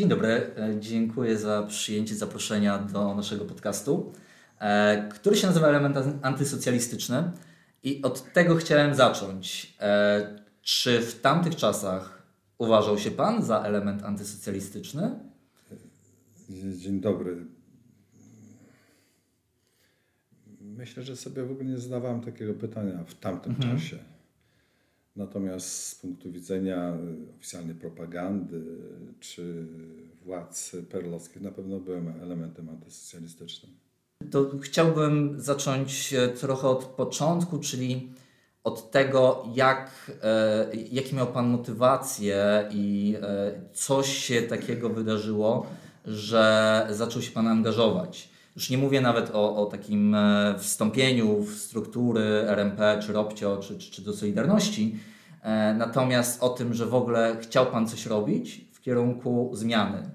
Dzień dobry, e, dziękuję za przyjęcie zaproszenia do naszego podcastu, e, który się nazywa Element Antysocjalistyczny. I od tego chciałem zacząć. Czy w tamtych czasach uważał się Pan za element antysocjalistyczny? Dzień dobry. Myślę, że sobie w ogóle nie zadawałem takiego pytania w tamtym mhm. czasie. Natomiast z punktu widzenia oficjalnej propagandy czy władz perlowskich na pewno byłem elementem antysocjalistycznym. To chciałbym zacząć e, trochę od początku, czyli od tego, jak, e, jakie miał Pan motywację i e, coś się takiego wydarzyło, że zaczął się Pan angażować. Już nie mówię nawet o, o takim e, wstąpieniu w struktury RMP, czy ROPCIO, czy, czy, czy do Solidarności, e, natomiast o tym, że w ogóle chciał Pan coś robić w kierunku zmiany.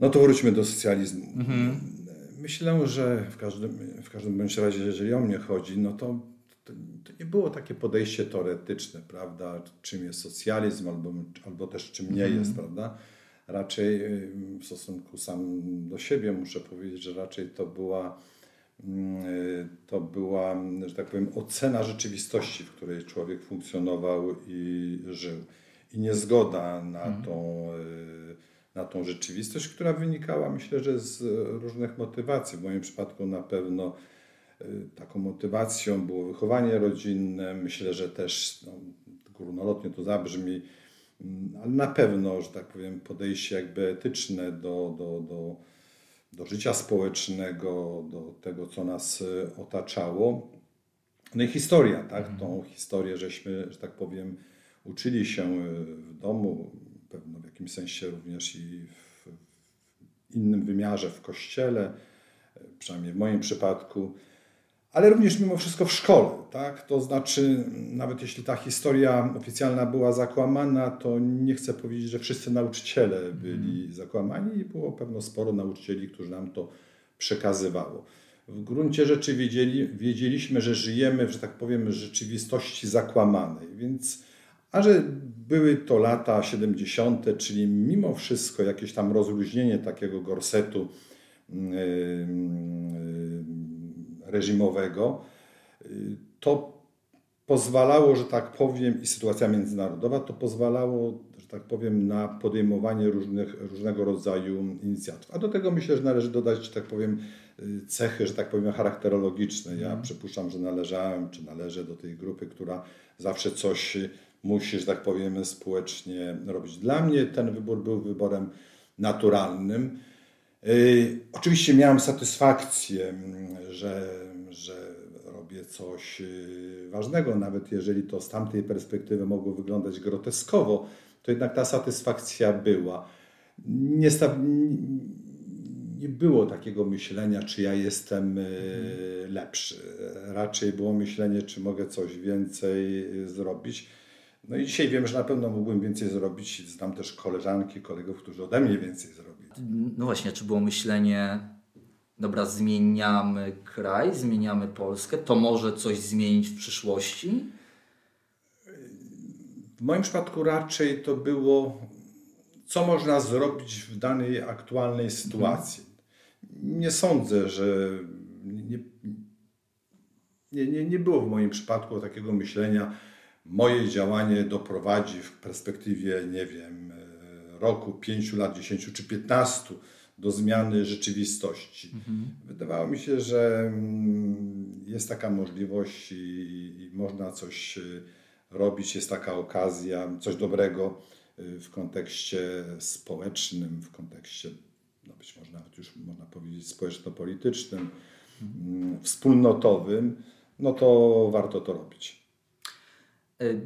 No to wróćmy do socjalizmu. Mhm. Myślę, że w każdym, w każdym bądź razie, jeżeli o mnie chodzi, no to, to, to, nie było takie podejście teoretyczne, prawda, czym jest socjalizm albo, albo też czym nie mhm. jest, prawda raczej y, w stosunku sam do siebie muszę powiedzieć, że raczej to była mm, y, to była, że tak powiem, ocena rzeczywistości, w której człowiek funkcjonował i żył. I niezgoda na mhm. tą, y, na tą rzeczywistość, która wynikała, myślę, że z różnych motywacji. W moim przypadku na pewno taką motywacją było wychowanie rodzinne. Myślę, że też no, górnolotnie to zabrzmi, ale na pewno, że tak powiem, podejście jakby etyczne do, do, do, do życia społecznego, do tego, co nas e, otaczało. No i historia, tak? Mhm. Tą historię żeśmy, że tak powiem, uczyli się e, w domu, pewno w jakimś sensie również i w innym wymiarze w kościele, e, przynajmniej w moim przypadku ale również mimo wszystko w szkole. Tak? To znaczy, nawet jeśli ta historia oficjalna była zakłamana, to nie chcę powiedzieć, że wszyscy nauczyciele byli mhm. zakłamani i było pewno sporo nauczycieli, którzy nam to przekazywało. W gruncie rzeczy wiedzieli, wiedzieliśmy, że żyjemy, że tak powiem, w rzeczywistości zakłamanej, więc a że były to lata 70., czyli mimo wszystko jakieś tam rozluźnienie takiego gorsetu yy, reżimowego, y, to pozwalało, że tak powiem, i sytuacja międzynarodowa, to pozwalało, że tak powiem, na podejmowanie różnych, różnego rodzaju inicjatyw. A do tego myślę, że należy dodać, że tak powiem, y, cechy, że tak powiem, charakterologiczne. Ja mm. przypuszczam, że należałem, czy należę do tej grupy, która zawsze coś musi, że tak powiem, społecznie robić. Dla mnie ten wybór był wyborem naturalnym. Y, oczywiście miałem satysfakcję, mm, że, że robię coś y, ważnego, nawet jeżeli to z tamtej perspektywy mogło wyglądać groteskowo, to jednak ta satysfakcja była. Nie, nie było takiego myślenia, czy ja jestem y, lepszy. Raczej było myślenie, czy mogę coś więcej zrobić. No i dzisiaj wiem, że na pewno mógłbym więcej zrobić. Znam też koleżanki, kolegów, którzy ode mnie więcej zrobili. No właśnie, czy było myślenie, dobra, zmieniamy kraj, zmieniamy Polskę, to może coś zmienić w przyszłości? W moim przypadku raczej to było, co można zrobić w danej aktualnej sytuacji. Mhm. Nie sądzę, że nie, nie, nie, nie było w moim przypadku takiego myślenia, moje działanie doprowadzi w perspektywie, nie wiem, roku, pięciu lat, dziesięciu czy piętnastu do zmiany rzeczywistości. Mhm. Wydawało mi się, że mm, jest taka możliwość i, i można coś y, robić, jest taka okazja, coś dobrego y, w kontekście społecznym, w kontekście, no być może nawet już można powiedzieć społeczno-politycznym, mhm. wspólnotowym, no to warto to robić. Y,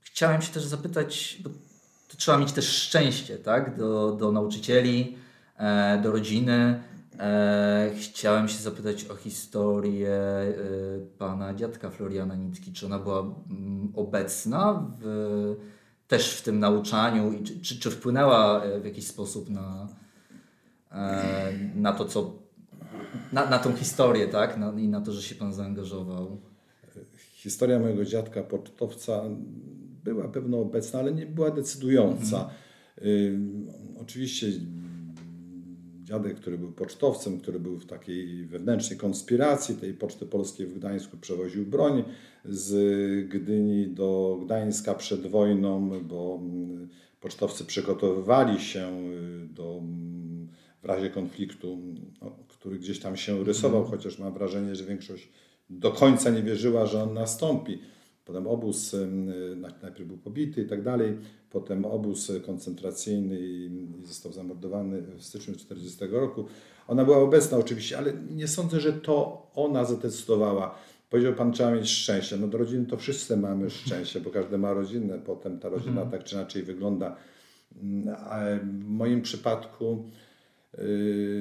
chciałem się też zapytać, bo trzeba mieć też szczęście, tak? Do, do nauczycieli, e, do rodziny. E, chciałem się zapytać o historię e, pana dziadka Floriana Nicki. Czy ona była mm, obecna w, też w tym nauczaniu i czy, czy, czy wpłynęła w jakiś sposób na, na to, co. Na, na tą historię, tak? Na, I na to, że się pan zaangażował. Historia mojego dziadka pocztowca była pewno obecna, ale nie była decydująca. Oczywiście dziadek, który był pocztowcem, który był w takiej wewnętrznej konspiracji tej Poczty Polskiej w Gdańsku, przewoził broń z Gdyni do Gdańska przed wojną, bo mm, pocztowcy przygotowywali się y, do, mm, w razie konfliktu, no, który gdzieś tam się rysował, mm. chociaż mam wrażenie, że większość do końca nie wierzyła, że on nastąpi. Potem obóz najpierw był pobity i tak dalej, potem obóz koncentracyjny i został zamordowany w styczniu 1940 roku. Ona była obecna oczywiście, ale nie sądzę, że to ona zadecydowała. Powiedział Pan, trzeba mieć szczęście. No do rodziny to wszyscy mamy szczęście, bo każdy ma rodzinę, potem ta rodzina mhm. tak czy inaczej wygląda. A w moim przypadku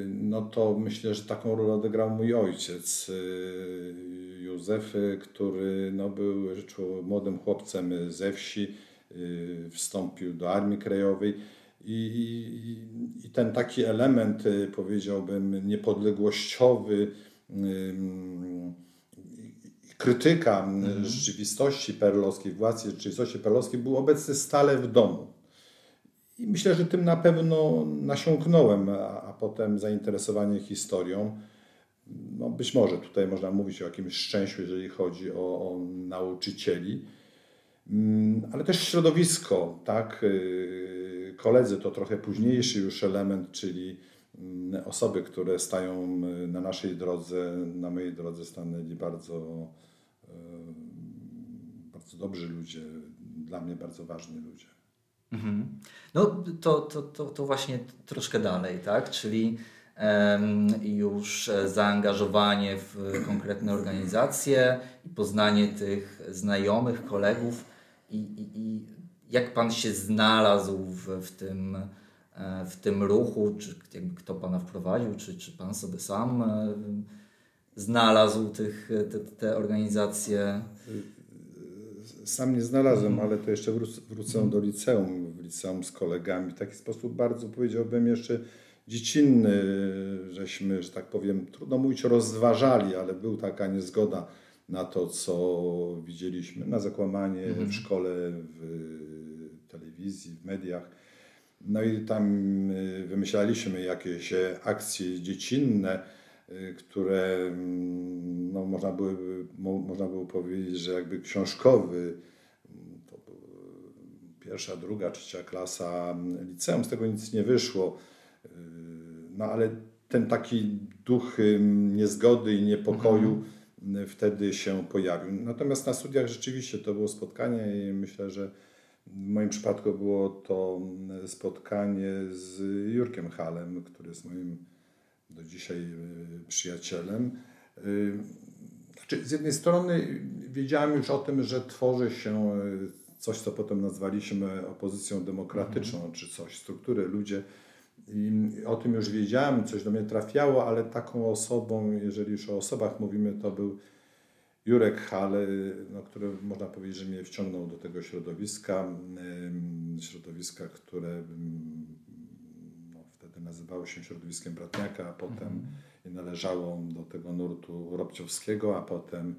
no to myślę, że taką rolę odegrał mój ojciec y, Józef, który no, był młodym chłopcem ze wsi, y, wstąpił do Armii Krajowej. I, i, ten taki element, powiedziałbym, niepodległościowy, krytyka mhm. rzeczywistości perlowskiej, władz rzeczywistości perlowskiej był obecny stale w domu. I myślę, że tym na pewno nasiąknąłem, a, a potem zainteresowanie historią no być może tutaj można mówić o jakimś szczęściu, jeżeli chodzi o, o nauczycieli, mm, ale też środowisko, tak? Y, koledzy to trochę późniejszy już element, czyli mm, osoby, które stają y, na naszej drodze, na mojej drodze stanęli bardzo, y, bardzo dobrzy ludzie, dla mnie bardzo ważni ludzie. Mhm. No to, to, to, to właśnie troszkę dalej, tak? Czyli już e, zaangażowanie w konkretne organizacje i poznanie tych znajomych, kolegów i, i, i jak Pan się znalazł w, w, tym, e, w tym ruchu, czy kto Pana wprowadził, czy, czy Pan sobie sam e, znalazł tych, te, te organizacje? Sam nie znalazłem, mhm. ale to jeszcze wrócę, wrócę do liceum, w liceum z kolegami. W taki sposób bardzo powiedziałbym jeszcze dziecinny, żeśmy, że tak powiem, trudno mówić rozważali, ale był taka niezgoda na to, co widzieliśmy, na zakłamanie mhm. w szkole, w telewizji, w mediach. No i tam y, wymyślaliśmy jakieś akcje dziecinne, które mm, no, można, były, można było powiedzieć, że jakby książkowy, to pierwsza, druga, trzecia klasa liceum, z tego nic nie wyszło no ale ten taki duch niezgody i niepokoju mhm. wtedy się pojawił. Natomiast na studiach rzeczywiście to było spotkanie i myślę, że w moim przypadku było to spotkanie z Jurkiem Halem, który jest moim do dzisiaj y, przyjacielem. Y, znaczy, z jednej strony wiedziałem już o tym, że tworzy się y, coś, co potem nazwaliśmy opozycją demokratyczną, mhm. czy coś, struktury, ludzie, i o tym już wiedziałem, coś do mnie trafiało, ale taką osobą, jeżeli już o osobach mówimy, to był Jurek Hale, no, który można powiedzieć, że mnie wciągnął do tego środowiska, środowiska, które wtedy nazywało się środowiskiem Bratniaka, a potem mhm. należało do tego nurtu Robciowskiego, a potem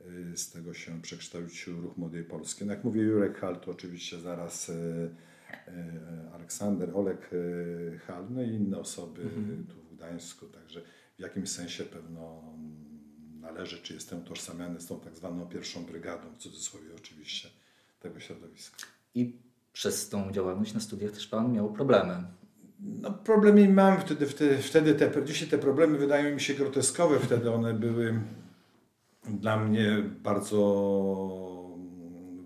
y, z tego się przekształcił Ruch Młodej Polski. No, jak mówię Jurek Hal, to oczywiście zaraz y, E, Aleksander, Olek Hal, no i inne osoby mhm. tu w Gdańsku, także w jakimś sensie pewno należy, czy jestem utożsamiany z tą tak zwaną pierwszą brygadą, w cudzysłowie oczywiście, tego środowiska. I przez tą działalność na studiach też Pan miał problemy. No problemy mam wtedy, wtedy, wtedy te, dzisiaj te problemy wydają mi się groteskowe, wtedy one były dla mnie bardzo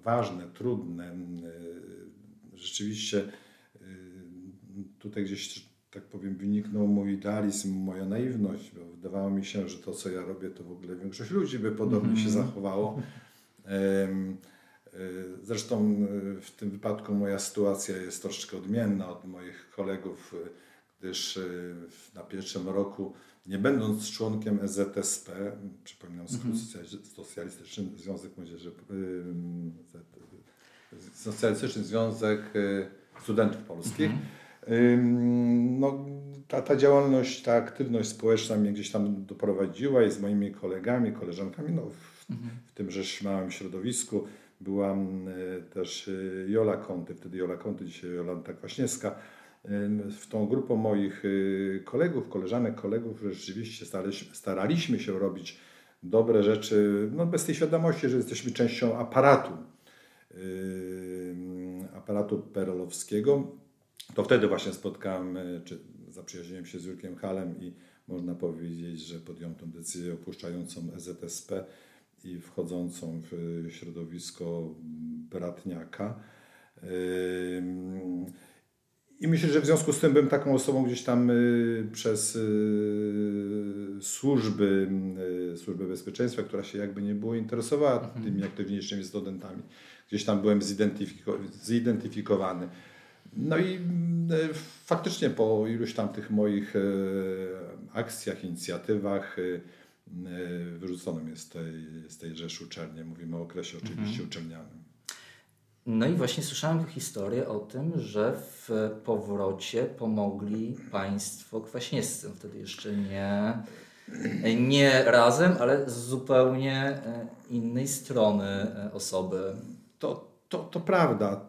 ważne, trudne rzeczywiście y, tutaj gdzieś, tak powiem, wyniknął mój idealizm, moja naiwność, bo wydawało mi się, że to, co ja robię, to w ogóle większość ludzi by podobnie mm -hmm. się mhm. zachowało. Zresztą y, w tym wypadku moja sytuacja jest troszeczkę odmienna od moich kolegów, gdyż na pierwszym roku, nie będąc członkiem EZSP, przypominam, -hmm. Socjalistyczny Związek Młodzieży, Socjalistyczny Związek Studentów Polskich. Mhm. No, ta, ta działalność, ta aktywność społeczna mnie gdzieś tam doprowadziła i z moimi kolegami, koleżankami, no, w, mhm. w małym środowisku, była też Jola Konty, wtedy Jola Konty, dzisiaj Jolanta Kwaśniewska. W tą grupą moich kolegów, koleżanek, kolegów rzeczywiście staraliśmy się robić dobre rzeczy, no bez tej świadomości, że jesteśmy częścią aparatu, aparatu perelowskiego. To wtedy właśnie spotkałem, czy zaprzyjaźniłem się z Jurkiem Halem i można powiedzieć, że podjąłem tę decyzję opuszczającą EZSP i wchodzącą w środowisko Bratniaka. I myślę, że w związku z tym byłem taką osobą gdzieś tam y, przez y, służby, y, służby bezpieczeństwa, która się jakby nie było interesowała mhm. tymi aktywniejszymi studentami. Gdzieś tam byłem zidentyfiko zidentyfikowany. No i faktycznie po iluś tam tych moich akcjach, inicjatywach wyrzucono mnie z tej, z tej rzeszy uczelni. Mówimy o okresie oczywiście mhm. uczelnianym. No i właśnie słyszałem historię o tym, że w powrocie pomogli Państwo kwaśniewscy. Wtedy jeszcze nie, nie razem, ale z zupełnie e, innej strony e, osoby. To, to, to prawda.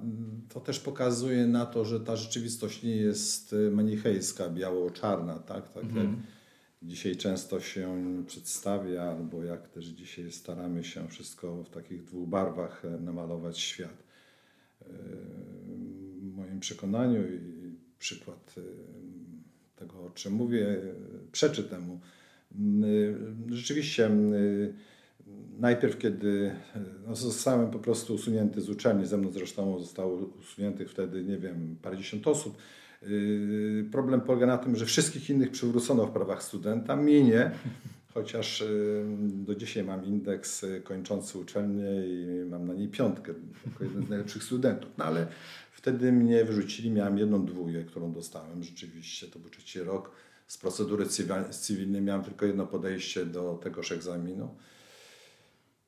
To też pokazuje na to, że ta rzeczywistość nie jest e, manichejska, biało-czarna. Tak? tak mhm. jak dzisiaj często się przedstawia, albo jak też dzisiaj staramy się wszystko w takich dwóch barwach namalować świat w moim przekonaniu i przykład e, tego, o czym mówię, przeczy temu. Rzeczywiście najpierw, kiedy no, zostałem po prostu usunięty z uczelni, ze mną zresztą zostało usuniętych wtedy, nie wiem, parędziesiąt osób, y, Problem polega na tym, że wszystkich innych przywrócono w prawach studenta, mnie nie chociaż y, do dzisiaj mam indeks y, kończący uczelnię i mam na niej piątkę, jako jeden z najlepszych studentów. No ale wtedy mnie wyrzucili, miałem jedną dwójkę, którą dostałem rzeczywiście, to był trzeci rok. Z procedury cywilnej miałem tylko jedno podejście do tegoż egzaminu.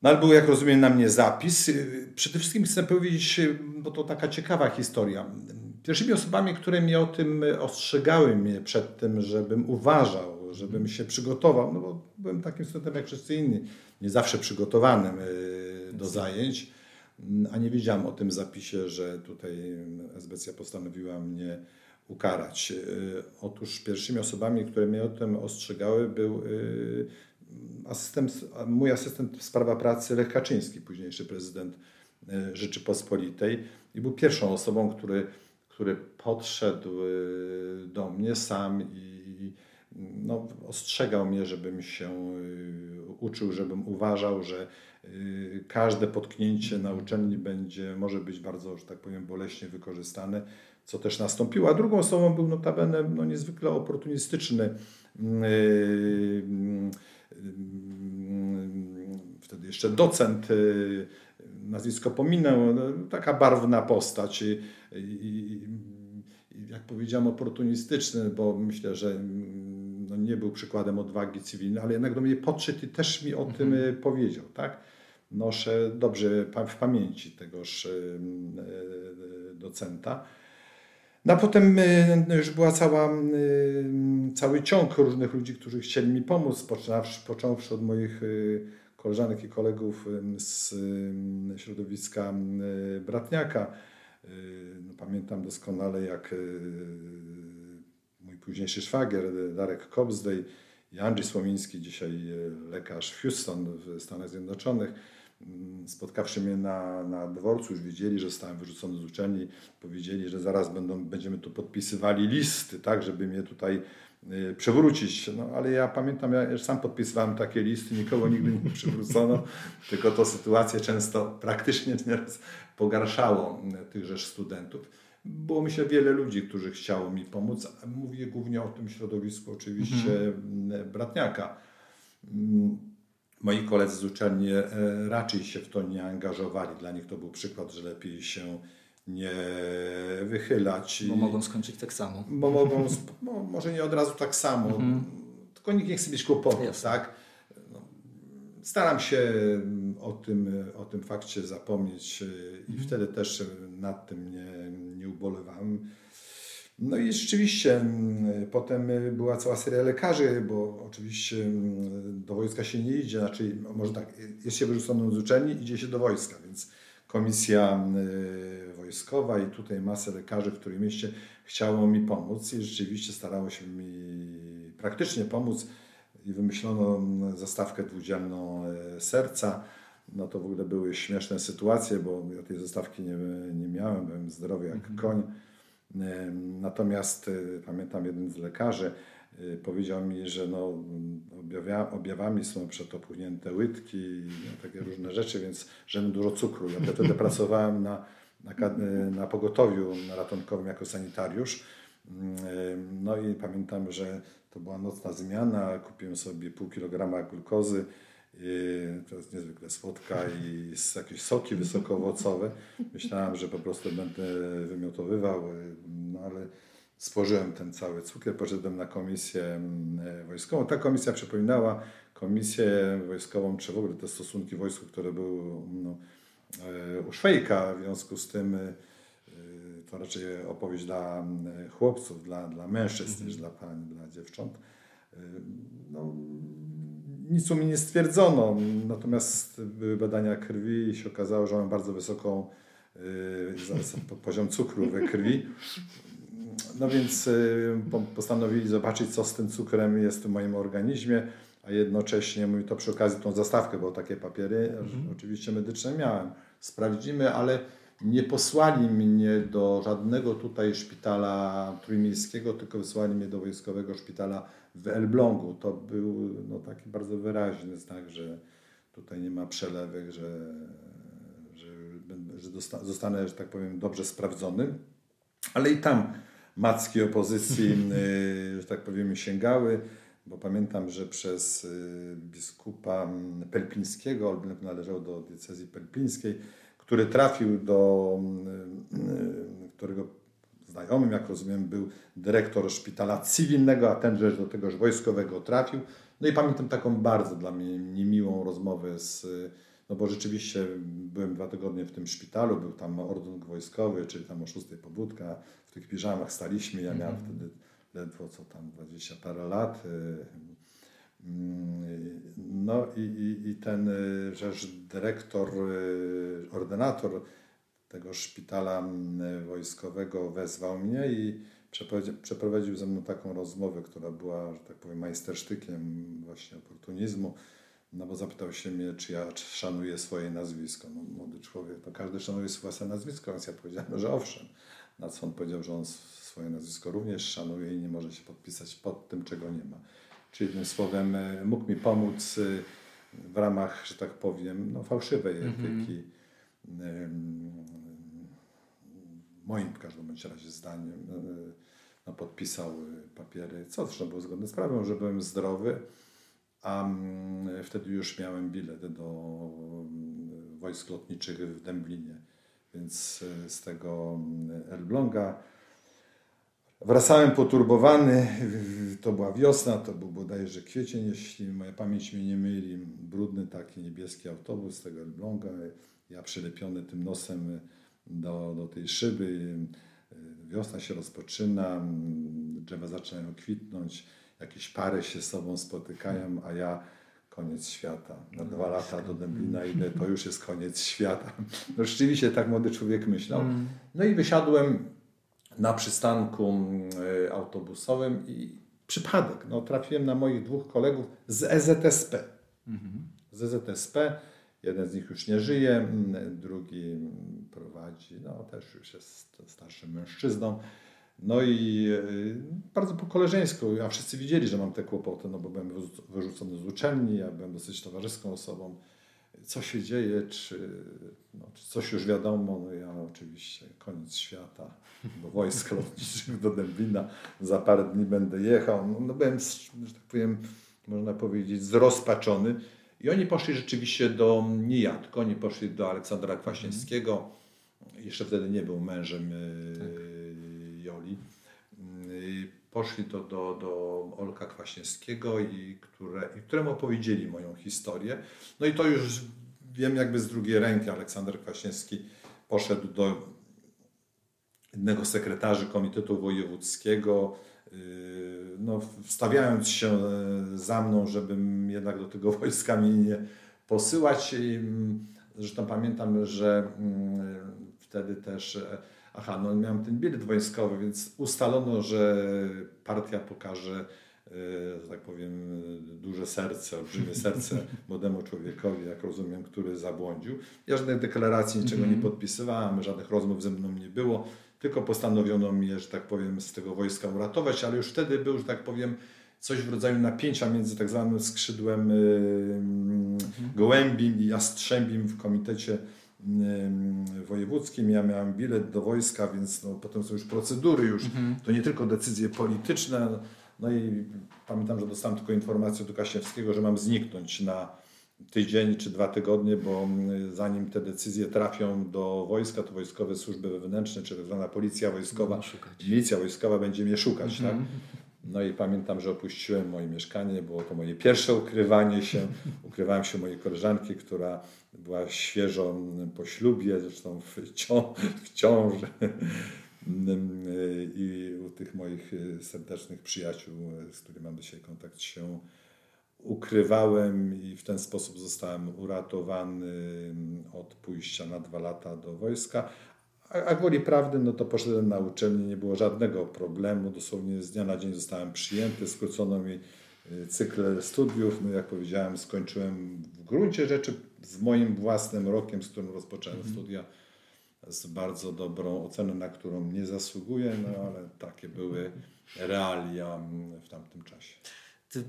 No ale był, jak rozumiem, na mnie zapis. Y, przede wszystkim chcę powiedzieć, bo to taka ciekawa historia. Pierwszymi osobami, które mnie o tym ostrzegały mnie przed tym, żebym uważał żebym się przygotował, no bo byłem takim studentem jak wszyscy inni, nie zawsze przygotowanym y, do zajęć, a nie wiedziałem o tym zapisie, że tutaj SBC postanowiła mnie ukarać. Y, otóż pierwszymi osobami, które mnie o tym ostrzegały, był y, asystent, mój asystent w sprawa pracy Lech Kaczyński, późniejszy prezydent Rzeczypospolitej i był pierwszą osobą, który, który podszedł do mnie sam i no, ostrzegał mnie, żebym się y, uczył, żebym uważał, że każde potknięcie na uczelni będzie, może być bardzo, że tak powiem, boleśnie wykorzystane, co też nastąpiło. A drugą osobą był notabene no, niezwykle oportunistyczny y, wtedy jeszcze docent, nazwisko pominę, no, taka barwna postać i, i, jak powiedziałem oportunistyczny, bo myślę, że no nie był przykładem odwagi cywilnej, ale jednak do mnie podszedł i też mi o mhm. tym powiedział. Tak? Noszę dobrze w pamięci tegoż docenta. No a potem no już była cała, cały ciąg różnych ludzi, którzy chcieli mi pomóc, począwszy, począwszy od moich koleżanek i kolegów z środowiska Bratniaka. No, pamiętam doskonale, jak późniejszy szwagier Darek Kobzdej i Andrzej Słomiński, dzisiaj lekarz w Houston w Stanach Zjednoczonych, spotkawszy mnie na, na dworcu, już wiedzieli, że zostałem wyrzucony z uczelni, powiedzieli, że zaraz będą, będziemy tu podpisywali listy, tak, żeby mnie tutaj y, przywrócić. No, ale ja pamiętam, ja sam podpisywałem takie listy, nikogo nigdy nie przywrócono, tylko to sytuację często praktycznie nieraz pogarszało tychże studentów. Było myślę wiele ludzi, którzy chciało mi pomóc. Mówię głównie o tym środowisku oczywiście mhm. bratniaka. Mm, moi koledzy z uczelni e, raczej się w to nie angażowali. Dla nich to był przykład, że lepiej się nie wychylać. Bo mogą skończyć tak samo. Bo mogą, bo może nie od razu tak samo, mhm. tylko nikt nie chce mieć kłopotów, tak? No, staram się o tym, o tym fakcie zapomnieć e, i mhm. wtedy też nad tym nie, ubolewałem. No i rzeczywiście mm, potem była cała seria lekarzy, bo oczywiście mm, do wojska się nie idzie, znaczy może tak, jest się wyrzuconym z uczelni, idzie się do wojska, więc komisja wojskowa i tutaj masę lekarzy w którym mieście chciało mi pomóc i rzeczywiście starało się mi praktycznie pomóc i wymyślono zastawkę dwudzielną serca. No to w ogóle były śmieszne sytuacje, bo ja tej zastawki nie, nie miałem, byłem zdrowy jak mhm. koń. Natomiast y, pamiętam jeden z lekarzy y, powiedział mi, że no, objawami są przetopchnięte łydki i no, takie różne rzeczy, więc żebym dużo cukru. Ja wtedy pracowałem na, na, y, na pogotowiu ratunkowym jako sanitariusz. No i pamiętam, że to była nocna zmiana, kupiłem sobie pół kilograma glukozy, to jest niezwykle słodka i jakieś soki wysokoowocowe. Myślałem, że po prostu będę wymiotowywał, no ale spożyłem ten cały cukier, poszedłem na komisję mm, wojskową. Ta komisja przypominała komisję wojskową, czy w ogóle te stosunki wojsku, które były no, e, u Szwejka, w związku z tym e, to raczej opowieść dla chłopców, dla, dla mężczyzn -hmm. niż dla pań, dla dziewcząt. E, no, nic u mnie nie stwierdzono, natomiast były badania krwi i się okazało, że mam bardzo wysoką y, poziom cukru we krwi. No więc y, postanowili zobaczyć, co z tym cukrem jest w moim organizmie, a jednocześnie mówi to przy okazji tą zastawkę, bo takie papiery mhm. oczywiście medyczne miałem. Sprawdzimy, ale nie posłali mnie do żadnego tutaj szpitala trójmiejskiego, tylko wysłali mnie do wojskowego szpitala w Elblągu. To był no, taki bardzo wyraźny znak, że tutaj nie ma przelewek, że, że, że zostanę, że tak powiem, dobrze sprawdzony. Ale i tam macki opozycji, y, że tak powiem, sięgały, bo pamiętam, że przez y, biskupa Pelpińskiego, Elbląg należał do diecezji pelpińskiej, który trafił do, y, którego znajomym, jak rozumiem, był dyrektor szpitala cywilnego, a tenże do tegoż wojskowego trafił. No i pamiętam taką bardzo dla mnie niemiłą rozmowę z, no bo rzeczywiście byłem dwa tygodnie w tym szpitalu, był tam ordun wojskowy, czyli tam o szóstej pobudka, w tych piżamach staliśmy, ja miałem -hmm. wtedy ledwo co tam, dwadzieścia parę lat. Y, mm, no i, i, i ten rzecz dyrektor, y, ordynator tego szpitala mm, wojskowego wezwał mnie i przeprowadził ze mną taką rozmowę, która była, że tak powiem, majstersztykiem właśnie oportunizmu. No bo zapytał się mnie, czy ja szanuję swoje nazwisko. No, młody człowiek, to każdy szanuje swoje nazwisko, więc ja powiedziałem, że owszem. Na co on powiedział, że on swoje nazwisko również szanuje i nie może się podpisać pod tym, czego nie ma. Czyli jednym słowem e, mógł mi pomóc e, w ramach, że tak powiem, no, fałszywej mhm. etyki. Mm -hmm moim w każdym bądź razie zdaniem, no, no, podpisał papiery, co zresztą było zgodne z prawem, że byłem zdrowy, a mm, wtedy już miałem bilet do mm, wojsk lotniczych w Dęblinie, więc e, z tego mm, Elbląga. Wracałem poturbowany, to była wiosna, to był bodajże kwiecień, jeśli moja pamięć mnie nie myli, brudny taki niebieski autobus z tego Elbląga, ja przylepiony tym nosem do, do tej szyby. Wiosna się rozpoczyna, drzewa zaczynają kwitnąć, jakieś pary się z sobą spotykają, a ja koniec świata. Na dwa no, lata do Dęblina idę, to już jest koniec świata. No rzeczywiście tak młody człowiek myślał. Mm. No i wysiadłem na przystanku e, autobusowym i przypadek, no trafiłem na moich dwóch kolegów z EZSP. Mhm. Z EZSP Jeden z nich już nie żyje, mm, drugi prowadzi, no też już jest starszym mężczyzną. No i y, bardzo po koleżeńsku, a wszyscy widzieli, że mam te kłopoty, no bo byłem wyrzucony z uczelni, ja byłem dosyć towarzyską osobą. Co się dzieje, czy, no, czy coś już wiadomo? No ja oczywiście koniec świata, bo wojsk lotniczych do Dębina za parę dni będę jechał. No, no byłem, że tak powiem, można powiedzieć, zrozpaczony. I oni poszli rzeczywiście do niejadko, oni poszli do Aleksandra Kwaśniewskiego, jeszcze wtedy nie był mężem e, tak. Joli. Poszli to do, do Olka Kwaśniewskiego, i, które, i któremu opowiedzieli moją historię. No i to już wiem jakby z drugiej ręki. Aleksander Kwaśniewski poszedł do jednego z sekretarzy Komitetu Wojewódzkiego, no, wstawiając się e, za mną, żebym jednak do tego wojska mnie nie posyłać. Zresztą pamiętam, że mm, wtedy też, aha, no miałem ten bilet wojskowy, więc ustalono, że partia pokaże że tak powiem, duże serce, olbrzymie serce młodemu człowiekowi, jak rozumiem, który zabłądził. Ja żadnych deklaracji, niczego nie mhm. podpisywałem, żadnych rozmów ze mną nie było, tylko postanowiono mnie, że tak powiem, z tego wojska uratować, ale już wtedy był, że tak powiem, coś w rodzaju napięcia między tak zwanym skrzydłem mhm. gołębim i jastrzębim w komitecie wojewódzkim. Ja miałem bilet do wojska, więc no, potem są już procedury, już mhm. to nie tylko decyzje polityczne. No i pamiętam, że dostałem tylko informację od Kaśniewskiego, że mam zniknąć na tydzień czy dwa tygodnie, bo mm, zanim te decyzje trafią do wojska, to wojskowe służby wewnętrzne, czy tak zwana policja wojskowa, milicja wojskowa będzie mnie szukać. Tak? Mhm. No i pamiętam, że opuściłem moje mieszkanie, było to moje pierwsze ukrywanie się. Ukrywałem się mojej koleżanki, która była świeżo po ślubie, zresztą w, cią w ciąży i u tych moich y, serdecznych przyjaciół, y, z którymi mam dzisiaj kontakt, się ukrywałem i w ten sposób zostałem uratowany od pójścia na dwa lata do wojska. A, a gwoli prawdy, no to poszedłem na uczelnię, nie było żadnego problemu. Dosłownie z dnia na dzień zostałem przyjęty, skrócono mi y, cykl studiów. No jak powiedziałem, skończyłem w gruncie rzeczy z moim własnym rokiem, z którym rozpocząłem mm -hmm. studia z bardzo dobrą oceną, na którą nie zasługuje, no ale takie były realia w tamtym czasie. Ty,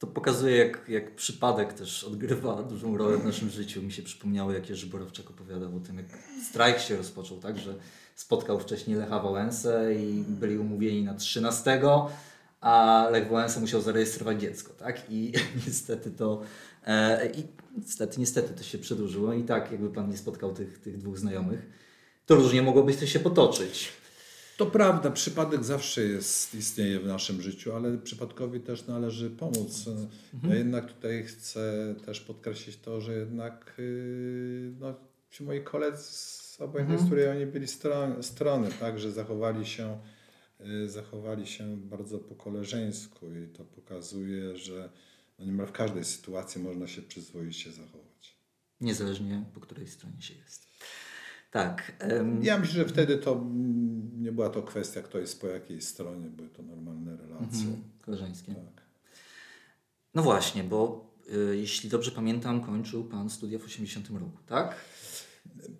to pokazuje, jak, jak przypadek też odgrywa dużą rolę w naszym życiu. Mi się przypomniało, jak Jerzy Borowczak opowiadał o tym, jak strajk się rozpoczął, tak, że spotkał wcześniej Lecha Wałęsę i byli umówieni na 13, a Lech Wałęsa musiał zarejestrować dziecko, tak? I niestety to e, i niestety, niestety to się przedłużyło i tak jakby Pan nie spotkał tych, tych dwóch znajomych, to różnie mogłoby to się potoczyć. To prawda, przypadek zawsze jest, istnieje w naszym życiu, ale przypadkowi też należy pomóc. Mhm. Ja jednak tutaj chcę też podkreślić to, że jednak yy, no, ci moi koledzy, obojętnie mhm. z której oni byli strony, strony tak, że zachowali się, yy, zachowali się bardzo po koleżeńsku i to pokazuje, że no niemal w każdej sytuacji można się przyzwoicie zachować. Niezależnie po której stronie się jest. Tak. Ja myślę, że wtedy to mm, nie była to kwestia, kto jest po jakiej stronie, były to normalne relacje. Mhm, koleżeńskie. Tak. No właśnie, bo y, jeśli dobrze pamiętam, kończył Pan studia w 80 roku, tak?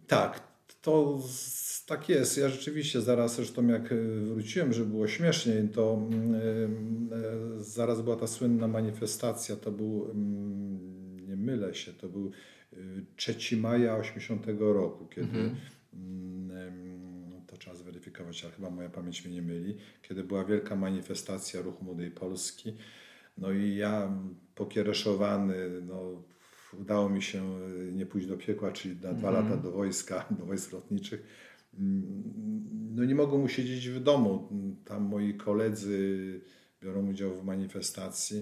Tak, to tak jest. Ja rzeczywiście zaraz, zresztą jak y, wróciłem, żeby było śmieszniej, to yy, zaraz była ta słynna manifestacja, to był, yy, nie mylę się, to był 3 maja 80 roku, kiedy mhm. Mm, to trzeba zweryfikować, ale chyba moja pamięć mnie nie myli, kiedy była wielka manifestacja Ruchu Młodej Polski. No i ja pokiereszowany, no, udało mi się y, nie pójść do piekła, czyli na dwa mhm. lata do wojska, do wojsk lotniczych. Mm, no nie mogą mu siedzieć w domu. Tam moi koledzy biorą udział w manifestacji.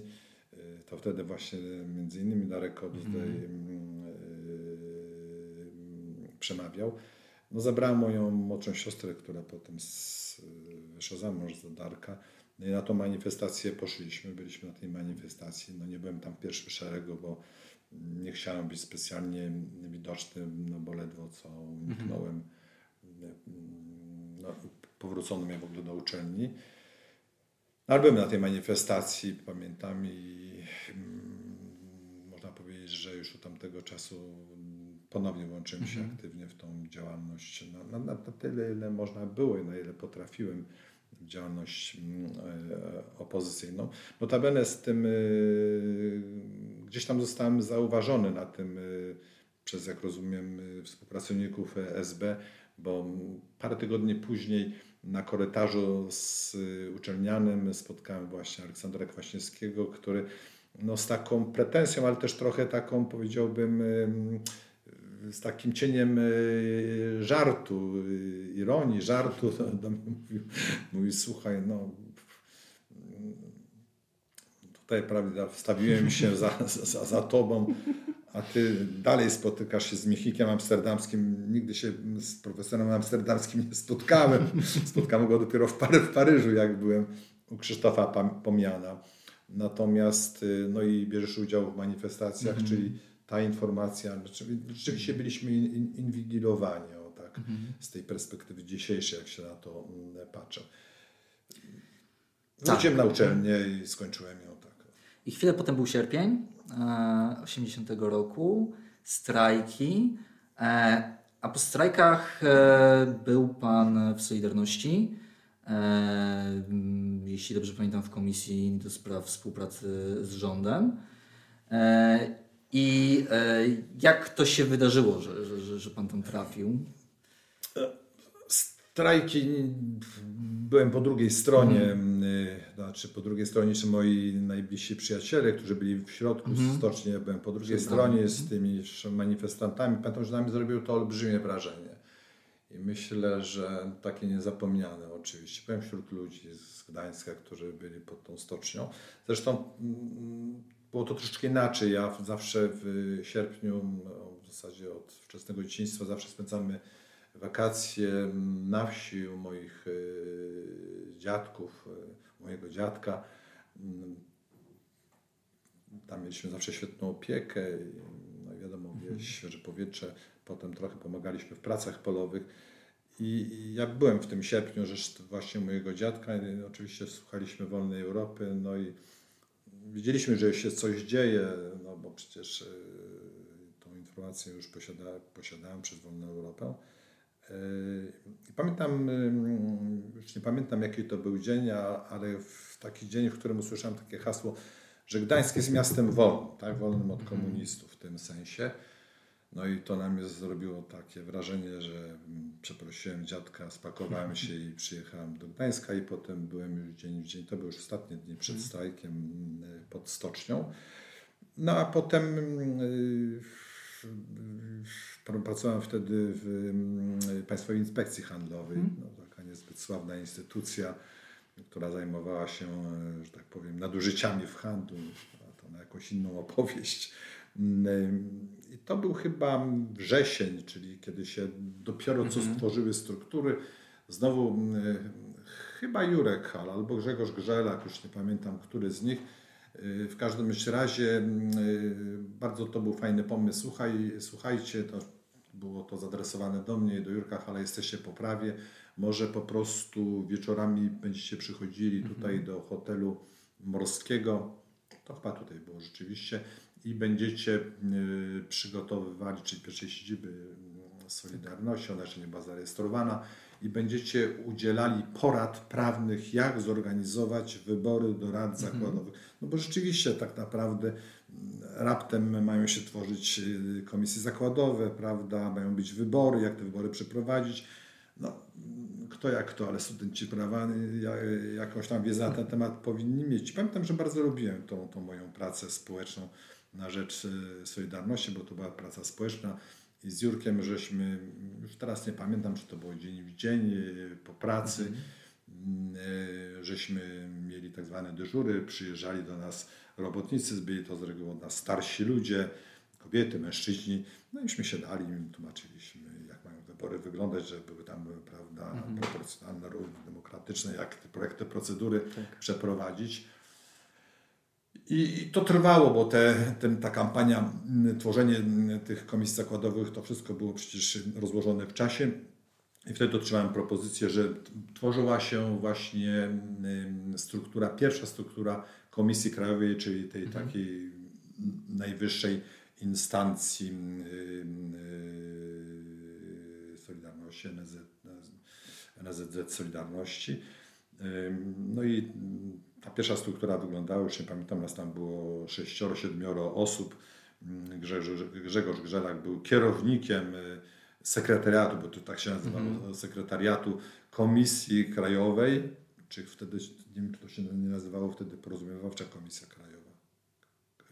Y, to wtedy właśnie między innymi Darek Kobzdej mm przemawiał. No, zabrałem moją młodszą siostrę, która potem wyszła za mąż za Darka. No i na tą manifestację poszliśmy, byliśmy na tej manifestacji. No nie byłem tam w pierwszym szeregu, bo nie chciałem być specjalnie widoczny, no bo ledwo co uniknąłem. No, powrócono mnie w ogóle do uczelni. No, ale byłem na tej manifestacji, pamiętam i mm, można powiedzieć, że już od tamtego czasu ponownie włączyłem się mhm. aktywnie w tą działalność na, na, na, tyle, ile można było i na ile potrafiłem działalność mm, e, opozycyjną. Notabene z tym e, gdzieś tam zostałem zauważony na tym e, przez, jak rozumiem, współpracowników SB, bo parę tygodni później na korytarzu z uczelnianym spotkałem właśnie Aleksandra Kwaśniewskiego, który no, z taką pretensją, ale też trochę taką powiedziałbym z takim cieniem e, żartu, e, ironii, żartu do mnie mówił, mówi, słuchaj, no tutaj prawda, wstawiłem się za, za, za tobą, a ty dalej spotykasz się z Michikiem Amsterdamskim. Nigdy się z profesorem amsterdamskim nie spotkałem. Spotkałem go dopiero w, Pary, w Paryżu, jak byłem u Krzysztofa Pomiana. Natomiast, e, no i bierzesz udział w manifestacjach, mm -hmm. czyli ta informacja, znaczy, rzeczywiście byliśmy inwigilowani o, tak, mhm. z tej perspektywy dzisiejszej, jak się na to mm, patrzę. Wróciłem tak. na uczelnię i skończyłem ją tak. I chwilę potem był sierpień e, 80 roku, strajki, e, a po strajkach e, był Pan w Solidarności. E, jeśli dobrze pamiętam, w Komisji do Spraw Współpracy z Rządem. E, e, jak to się wydarzyło, że, że, że Pan tam trafił? Strajki, byłem po drugiej stronie, mm. znaczy po drugiej stronie czy moi najbliżsi przyjaciele, którzy byli w środku mm. stocznie, ja byłem po drugiej stronie z tymi manifestantami. Pamiętam, że na mnie zrobiło to olbrzymie wrażenie. I myślę, że takie niezapomniane oczywiście. Byłem wśród ludzi z Gdańska, którzy byli pod tą stocznią. Zresztą było to troszeczkę inaczej. Ja zawsze w sierpniu, no, w zasadzie od wczesnego dzieciństwa, zawsze spędzamy wakacje na wsi u moich y, dziadków, y, mojego dziadka. Mm, tam mieliśmy zawsze świetną opiekę, no wiadomo, mhm. świeże powietrze. Potem trochę pomagaliśmy w pracach polowych. I ja byłem w tym sierpniu, że właśnie mojego dziadka, oczywiście słuchaliśmy Wolnej Europy, no i widzieliśmy, że się coś dzieje, no bo przecież y, tą informację już posiada, posiadałem przez Wolną Europę. I pamiętam, już nie pamiętam jaki to był dzień, ale w taki dzień, w którym usłyszałem takie hasło, że Gdańsk jest miastem wolnym, tak? wolnym od komunistów w tym sensie. No i to na mnie zrobiło takie wrażenie, że przeprosiłem dziadka, spakowałem się i przyjechałem do Gdańska i potem byłem już dzień w dzień, to był już ostatnie dni przed mhm. strajkiem pod stocznią. No a potem Pracowałem wtedy w mm, Państwowej Inspekcji Handlowej, hmm. no, taka niezbyt sławna instytucja, która zajmowała się, e, że tak powiem, nadużyciami w handlu, to na jakąś inną opowieść. Mm, I to był chyba wrzesień, czyli kiedy się dopiero co mhm. stworzyły struktury. Znowu mm, chyba Jurek Hal albo Grzegorz Grzelak, już nie pamiętam, który z nich, w każdym razie mm, y, bardzo to był fajny pomysł. Słuchaj, słuchajcie, to było to zadresowane do mnie i do Jurka, ale jesteście po prawie. Może po prostu wieczorami będziecie przychodzili tutaj mhm. do hotelu morskiego. To chyba tutaj było rzeczywiście. I będziecie y, przygotowywali, czyli pierwszej siedziby Solidarności, ona jeszcze nie była zarejestrowana i będziecie udzielali porad prawnych, jak zorganizować wybory do rad mhm. zakładowych. No bo rzeczywiście tak naprawdę mm, raptem mają się tworzyć y, komisje zakładowe, prawda, mają być wybory, jak te wybory przeprowadzić. No, mm, kto jak kto, ale studenci prawa y, jakąś tam wiedzę na ten temat powinni mieć. Pamiętam, że bardzo lubiłem tą, tą moją pracę społeczną na rzecz y, Solidarności, bo to była praca społeczna i z Jurkiem żeśmy, już teraz nie pamiętam, czy to było dzień w dzień e, po pracy, mhm. e, żeśmy mieli tak zwane dyżury, przyjeżdżali do nas robotnicy, byli to z reguły nas starsi ludzie, kobiety, mężczyźni, no iśmy się dali, im tłumaczyliśmy, jak mają wybory wyglądać, że były tam, prawda, mhm. proporcjonalne, demokratyczne, jak te projekty, procedury tak. przeprowadzić. I to trwało, bo te, ten, ta kampania, tworzenie tych komisji zakładowych, to wszystko było przecież rozłożone w czasie. I wtedy otrzymałem propozycję, że tworzyła się właśnie struktura, pierwsza struktura Komisji Krajowej, czyli tej mhm. takiej najwyższej instancji Solidarności, NZ, NZZ Solidarności. No i ta pierwsza struktura wyglądała, już nie pamiętam, nas tam było sześcioro, siedmioro osób. Grzegorz, Grzegorz Grzelak był kierownikiem y, sekretariatu, bo to tak się nazywało, mm -hmm. sekretariatu Komisji Krajowej, czy wtedy, nie wiem, czy to się nie nazywało wtedy porozumiewawcza Komisja Krajowa.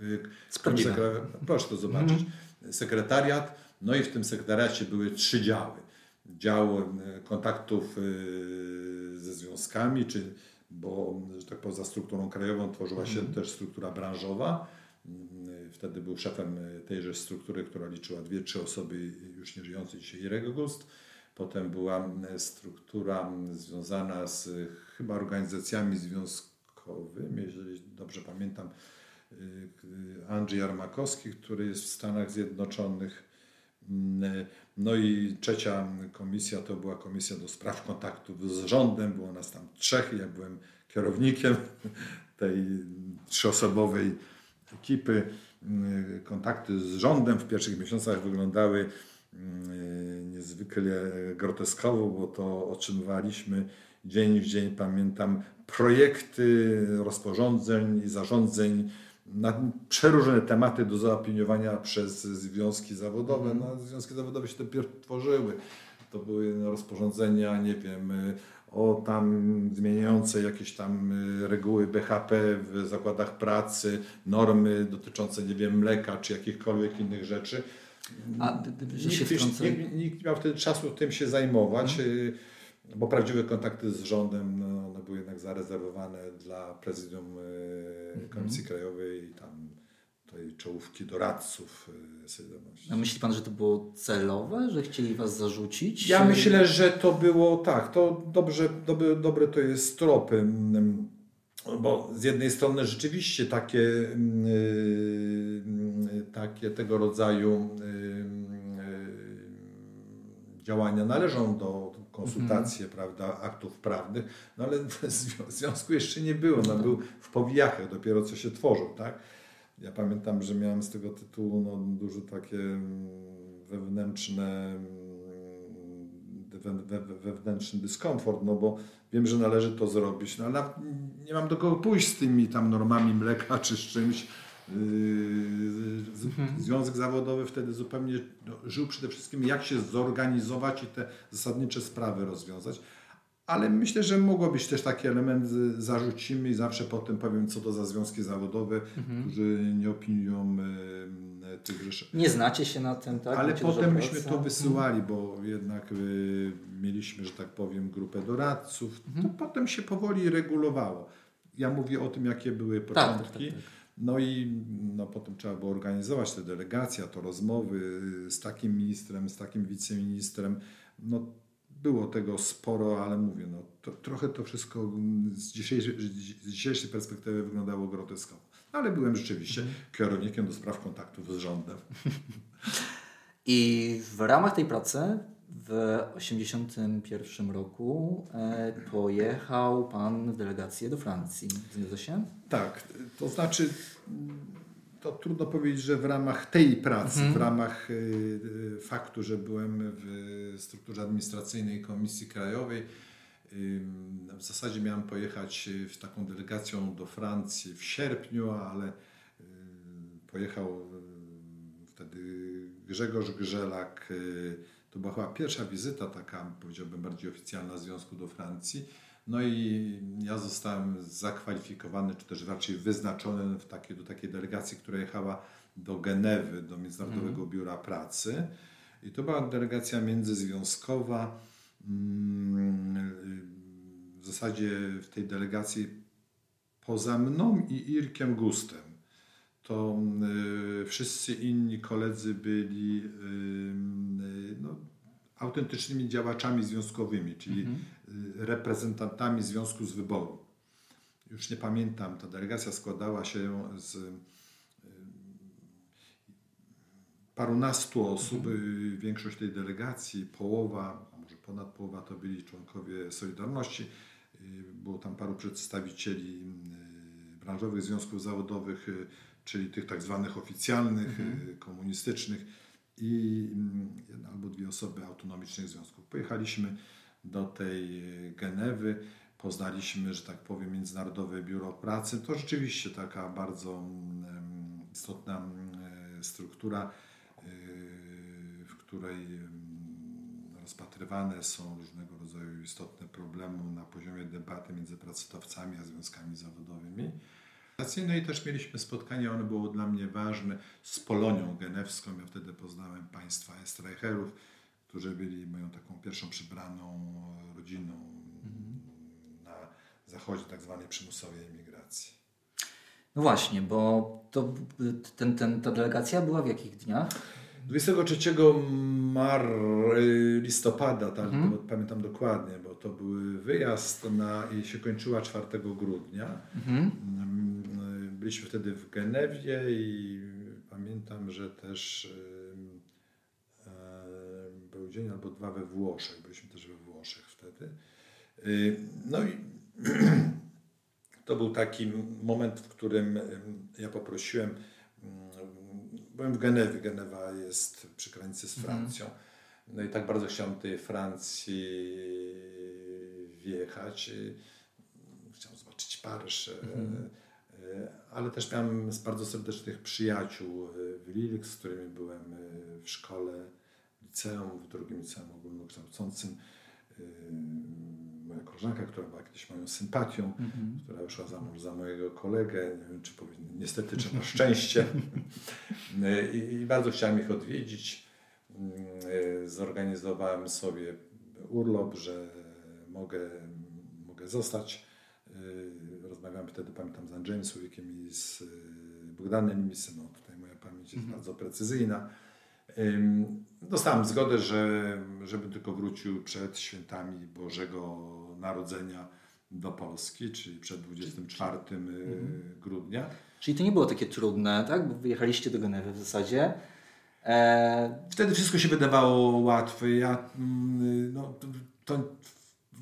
Y, Komisja Krajowa, proszę to zobaczyć. Mm -hmm. Sekretariat, no i w tym sekretariacie były trzy działy. Dział y, kontaktów ze związkami, czy bo że tak poza strukturą krajową tworzyła się mhm. też struktura branżowa. Wtedy był szefem tejże struktury, która liczyła dwie, trzy osoby już nie żyjące dzisiaj Irek Gust. Potem była struktura związana z chyba organizacjami związkowymi, jeżeli dobrze pamiętam, Andrzej Armakowski, który jest w Stanach Zjednoczonych. Mm, no i trzecia komisja to była komisja do spraw kontaktów z rządem. Było nas tam trzech. Ja byłem kierownikiem tej trzyosobowej ekipy. Mm, kontakty z rządem w pierwszych miesiącach wyglądały mm, niezwykle groteskowo, bo to otrzymywaliśmy dzień w dzień, pamiętam, projekty rozporządzeń i zarządzeń na przeróżne tematy do zaopiniowania przez związki zawodowe. Mhm. No, związki zawodowe się dopiero tworzyły. To były rozporządzenia, nie wiem, o tam zmieniające jakieś tam reguły BHP w zakładach pracy, normy dotyczące, nie wiem, mleka czy jakichkolwiek innych rzeczy. A, nikt, się nikt, nikt, nikt nie miał wtedy czasu tym się zajmować. Hmm bo prawdziwe kontakty z rządem no, były jednak zarezerwowane dla prezydium mm Komisji Krajowej i tam tej czołówki doradców e, Solidarności. A myśli Pan, że to było celowe, że chcieli Was zarzucić? Ja myślę, że to było tak, to dobrze, dobre, dobre to jest tropy, mm, bo z jednej strony rzeczywiście takie, yy, takie tego rodzaju yy, działania należą do konsultacje, mhm. prawda, aktów prawnych, no ale związku jeszcze nie było, no, był w powijakach, dopiero co się tworzył, tak. Ja pamiętam, że miałem z tego tytułu no, dużo takie mm, wewnętrzne mm, wewnętrzny dyskomfort, no bo wiem, że należy to zrobić, no ale nie mam do kogo pójść z tymi tam normami mleka czy z czymś, Mhm. Związek Zawodowy wtedy zupełnie no, żył przede wszystkim, jak się zorganizować i te zasadnicze sprawy rozwiązać. Ale myślę, że mogło być też taki element, zarzucimy i zawsze potem powiem, co to za związki zawodowe, mhm. którzy nie opiniują tych rzeczy. Nie znacie się na tym, tak? Ale Macie potem myśmy to wysyłali, bo jednak y, mieliśmy, że tak powiem, grupę doradców. Mhm. To potem się powoli regulowało. Ja mówię o tym, jakie były tak, tak, początki. Tak, tak, no i no, potem trzeba było organizować te delegacje, to rozmowy z takim ministrem, z takim wiceministrem. No, było tego sporo, ale mówię, no, to, trochę to wszystko z dzisiejszej, z dzisiejszej perspektywy wyglądało groteskowo. Ale byłem rzeczywiście mhm. kierownikiem do spraw kontaktów z rządem. I w ramach tej pracy w 1981 roku e, pojechał Pan w delegację do Francji. Zgadza się? Tak, to znaczy to trudno powiedzieć, że w ramach tej pracy, mhm. w ramach y, faktu, że byłem w strukturze administracyjnej Komisji Krajowej, w zasadzie miałem pojechać w taką delegacją do Francji w sierpniu, ale pojechał wtedy Grzegorz Grzelak, to była chyba pierwsza wizyta taka, powiedziałbym, bardziej oficjalna Związku do Francji. No i ja zostałem zakwalifikowany, czy też raczej wyznaczony w takie, do takiej delegacji, która jechała do Genewy, do Międzynarodowego mm. Biura Pracy. I to była delegacja międzyzwiązkowa. Mm, w zasadzie w tej delegacji poza mną i Irkiem Gustem, to y, wszyscy inni koledzy byli y, y, no, autentycznymi działaczami związkowymi, czyli mhm. reprezentantami związku z wyboru. Już nie pamiętam, ta delegacja składała się z parunastu osób, mhm. większość tej delegacji, połowa, a może ponad połowa to byli członkowie Solidarności. Było tam paru przedstawicieli branżowych związków zawodowych, czyli tych tak zwanych oficjalnych, mhm. Y, komunistycznych i mm, jedna albo dwie osoby autonomicznych związków. Pojechaliśmy do tej y, Genewy, poznaliśmy, że tak powiem, Międzynarodowe Biuro Pracy. To rzeczywiście taka bardzo mm, istotna mm, struktura, y, w której rozpatrywane są różnego rodzaju istotne problemy na poziomie debaty między pracodawcami a związkami zawodowymi. No i też mieliśmy spotkanie, ono było dla mnie ważne, z Polonią Genewską. Ja wtedy poznałem państwa Estreicherów, którzy byli moją taką pierwszą przybraną rodziną na zachodzie tak zwanej przymusowej emigracji. No właśnie, bo to, ten, ten, ta delegacja była w jakich dniach? 23 mar listopada, tak, mhm. pamiętam dokładnie, bo to był wyjazd na, i się kończyła 4 grudnia. Mhm byliśmy wtedy w Genewie i pamiętam, że też był dzień albo dwa we Włoszech. Byliśmy też we Włoszech wtedy. No i to był taki moment, w którym ja poprosiłem, byłem w Genewie, Genewa jest przy granicy z mhm. Francją. No i tak bardzo chciałem tej Francji wjechać. Chciałem zobaczyć Paryż, mhm. Ale też miałem bardzo serdecznych przyjaciół w Lille, z którymi byłem w szkole, liceum, w drugim liceum ogólnokształcącym moja koleżanka, która była kiedyś moją sympatią, mm-hmm. która wyszła za mąż za mojego kolegę, nie wiem czy powinien, niestety czy na szczęście. I, I, bardzo chciałem ich odwiedzić. Mm, zorganizowałem sobie urlop, że mogę, mogę zostać. Y, rozmawiałem wtedy, pamiętam, z Andrzejem Słowikiem i z y, Bogdanem Misem. No, tutaj moja pamięć jest mm-hmm. bardzo precyzyjna. Dostałem zgodę, że, żebym tylko wrócił przed świętami Bożego Narodzenia do Polski, czyli przed 24 y, mhm. grudnia. Czyli to nie było takie trudne, tak? Bo wyjechaliście do Genewy w zasadzie. E... Wtedy wszystko się wydawało łatwe. Ja, mm, no, to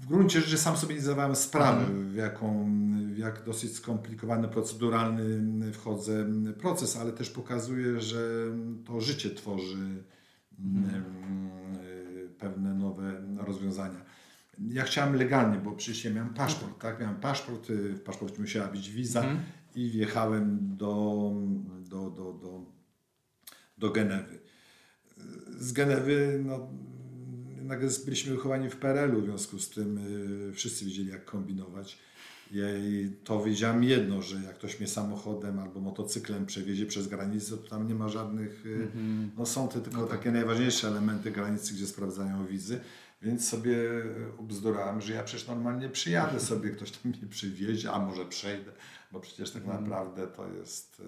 w gruncie rzeczy sam sobie nie zdawałem sprawy, mhm. w, jaką, w jak dosyć skomplikowany, proceduralny wchodzę proces, ale też pokazuje, że to życie tworzy mhm. pewne nowe rozwiązania. Ja chciałem legalnie, bo przecież ja miałem paszport, tak? Miałem paszport, w paszporcie musiała być wiza mhm. i wjechałem do, do, do, do, do Genewy. Z Genewy, no, nagle byliśmy wychowani w PRL-u, w związku z tym y, wszyscy wiedzieli, jak kombinować. I to wiedziałem jedno, że jak ktoś mnie samochodem albo motocyklem przewiezie przez granicę, to tam nie ma żadnych. Mm -hmm. No są te tylko no tak. takie najważniejsze elementy granicy, gdzie sprawdzają wizy. Więc sobie ubzdurałem, że ja przecież normalnie przyjadę sobie, ktoś tam mnie przywiezie, a może przejdę, bo przecież tak mm. naprawdę to jest, y,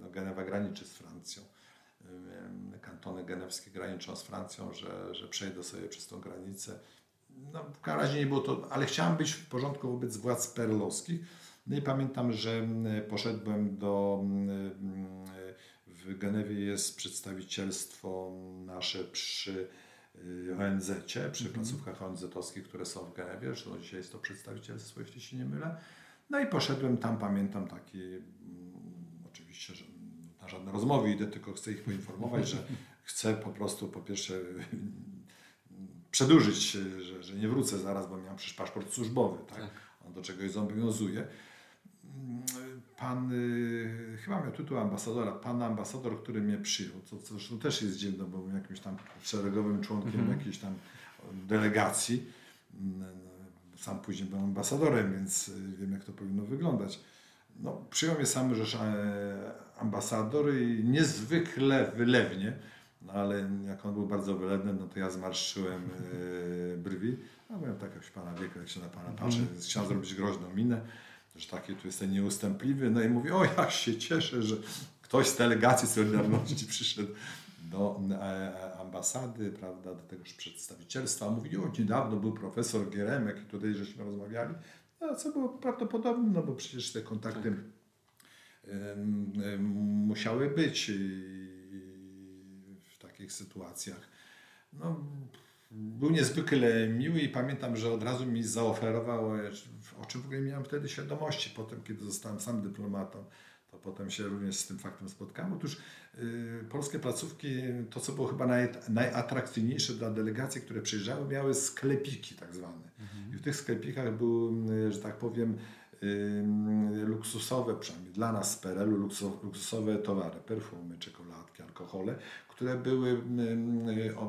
no, Genewa graniczy z Francją kantony genewskie graniczą z Francją, że, że przejdę sobie przez tą granicę. No, w każdym razie nie było to, ale chciałem być w porządku wobec władz perlowskich. No i pamiętam, że poszedłem do. W Genewie jest przedstawicielstwo nasze przy y, ONZ, przy mm placówkach ONZ-owskich, które są w Genewie. Zresztą dzisiaj jest to przedstawicielstwo, jeśli się nie mylę. No i poszedłem tam, pamiętam taki, oczywiście, że na żadne rozmowy idę, tylko chcę ich poinformować, że chcę po prostu po pierwsze przedłużyć, że, że nie wrócę zaraz, bo miałem przecież paszport służbowy, tak? tak. On do czegoś zobowiązuje. Pan, y, chyba miał tytuł ambasadora, pan ambasador, który mnie przyjął, co, co zresztą też jest dziwne, bo byłem jakimś tam szeregowym członkiem mhm. jakiejś tam delegacji. Sam później byłem ambasadorem, więc wiem, jak to powinno wyglądać. No, przyjął mnie sam rzecz e, ambasador i niezwykle wylewnie, no ale jak on był bardzo wylewny, no to ja zmarszczyłem e, brwi. No byłem tak jak pana wieku, jak się na pana patrzy, mm. chciałem zrobić groźną minę, że taki tu jestem nieustępliwy. No i mówię, o jak się cieszę, że ktoś z delegacji Solidarności przyszedł do e, ambasady, prawda, do tegoż przedstawicielstwa. Mówi, o niedawno był profesor Gieremek i tutaj żeśmy rozmawiali. No, co było prawdopodobne, no bo przecież te kontakty tak musiały być w takich sytuacjach. No, był niezwykle miły i pamiętam, że od razu mi zaoferował, o czym w ogóle miałem wtedy świadomości, potem kiedy zostałem sam dyplomatą, to potem się również z tym faktem spotkałem. Otóż y, polskie placówki, to co było chyba naj, najatrakcyjniejsze dla delegacji, które przyjeżdżały, miały sklepiki tak zwane. Mhm. I w tych sklepikach były, że tak powiem, luksusowe, przynajmniej dla nas z PRL-u, luksusowe towary, perfumy, czekoladki, alkohole, które były,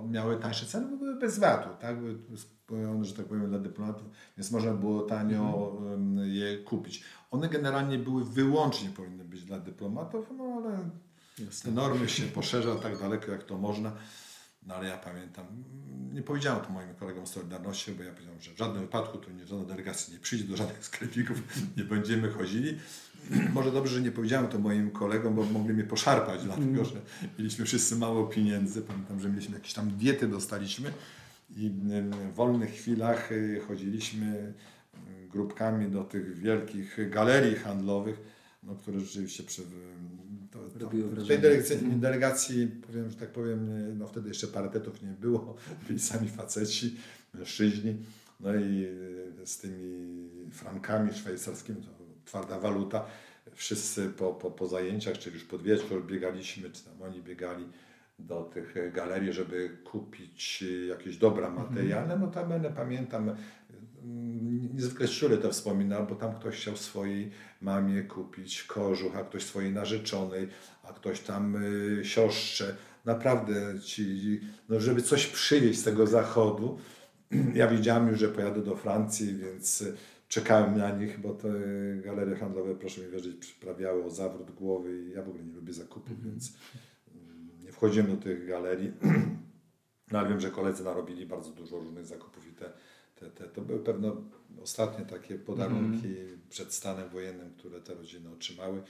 miały tańsze ceny, bo były bez VAT-u, tak? były że tak powiem, dla dyplomatów, więc można było tanio mhm. je kupić. One generalnie były wyłącznie powinny być dla dyplomatów, no ale te normy się poszerza tak daleko, jak to można. No ale ja pamiętam, nie powiedziałem to moim kolegom z Solidarności, bo ja powiedziałem, że w żadnym wypadku tu nie, żadna delegacja nie przyjdzie do żadnych sklepików, nie będziemy chodzili. Może dobrze, że nie powiedziałem to moim kolegom, bo mogli mnie poszarpać, dlatego że mieliśmy wszyscy mało pieniędzy. Pamiętam, że mieliśmy jakieś tam diety, dostaliśmy i w wolnych chwilach y, chodziliśmy grupkami do tych wielkich galerii handlowych no, które rzeczywiście przy, Robiło w tej wrażenie. delegacji, delegacji, powiem, że tak powiem, no wtedy jeszcze parytetów nie było, byli sami faceci, mężczyźni, no i e, z tymi frankami szwajcarskimi, to twarda waluta, wszyscy po, po, po zajęciach, czy już pod wieczór biegaliśmy, czy tam oni biegali do tych galerii, żeby kupić jakieś dobra materialne. No tam będę pamiętam, niezwykle szczury to wspominał, bo tam ktoś chciał swojej mamie kupić kożuch, a ktoś swojej narzeczonej, a ktoś tam y, siostrze. Naprawdę ci, no żeby coś przywieźć z tego zachodu. Ja wiedziałem już, że pojadę do Francji, więc y, czekałem na nich, bo te galerie handlowe, proszę mi wierzyć, przyprawiały o zawrót głowy i ja w ogóle nie lubię zakupów, więc mm, nie wchodziłem do tych galerii. No ale wiem, że koledzy narobili bardzo dużo różnych zakupów i te, te, te, to były pewne ostatnie takie podarunki przed stanem wojennym, które te rodziny otrzymały.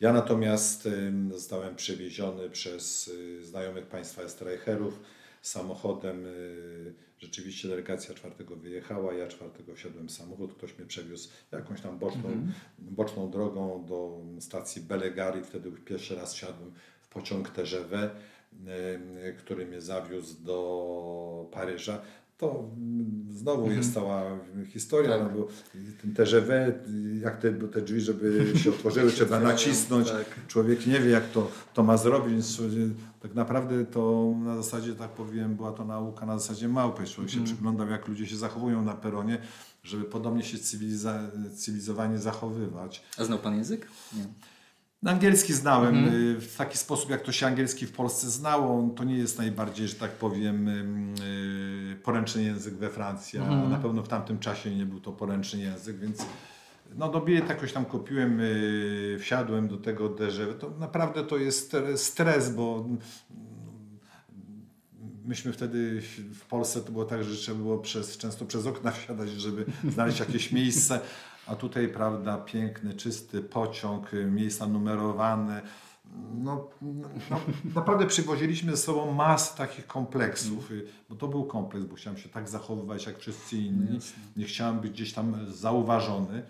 Ja natomiast zostałem przewieziony przez y, znajomych państwa Estreicherów samochodem. y, Rzeczywiście delegacja czwartego wyjechała, ja czwartego wsiadłem w samochód, ktoś mnie przewiózł jakąś tam boczną, boczną drogą do stacji Belegari. Wtedy pierwszy raz wsiadłem w pociąg TGV, który mnie zawiózł do Paryża. To znowu jest cała historia, Tak. no bo ten TGV, jak te, te drzwi, żeby się otworzyły, trzeba nacisnąć. Tak. Człowiek nie wie, jak to, to ma zrobić, więc tak naprawdę to na zasadzie, tak powiem, była to nauka na zasadzie małpy. Człowiek się przyglądał, jak ludzie się zachowują na peronie, żeby podobnie się cywiliza- cywilizowanie zachowywać. A znał pan język? Nie. Angielski znałem y, w taki sposób, jak to się angielski w Polsce znało. To nie jest najbardziej, że tak powiem, y, poręczny język we Francji, a na pewno w tamtym czasie nie był to poręczny język, więc no do bilety jakoś tam kupiłem, y, wsiadłem do tego DŻW. To naprawdę to jest stres, bo mm, myśmy wtedy w Polsce to było tak, że trzeba było przez, często przez okna wsiadać, żeby znaleźć jakieś miejsce, a tutaj, prawda, piękny, czysty pociąg, y, miejsca numerowane. No, no, naprawdę przywoziliśmy ze sobą masę takich kompleksów, y, bo to był kompleks, bo chciałem się tak zachowywać jak wszyscy inni. Nie chciałem być gdzieś tam zauważony.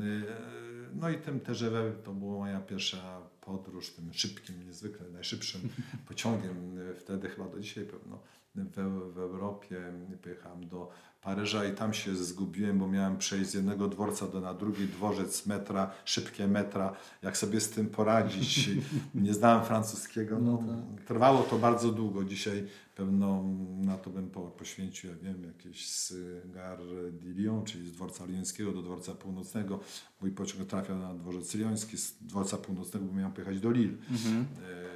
Y, No i tym TGV to była moja pierwsza podróż tym szybkim, niezwykle najszybszym pociągiem. Wtedy chyba do dzisiaj pewno w, w Europie pojechałem do Paryża i tam się zgubiłem, bo miałem przejść z jednego dworca do na drugi dworzec metra, szybkie metra. Jak sobie z tym poradzić? Nie znałem francuskiego. No, Trwało to bardzo długo. Dzisiaj pewno na to bym po, poświęcił, ja wiem, jakieś z Gare de Lyon, czyli z dworca lyońskiego do dworca północnego. Mój pociąg trafiał na dworzec lyoński, z dworca północnego bo miałem pojechać do Lille.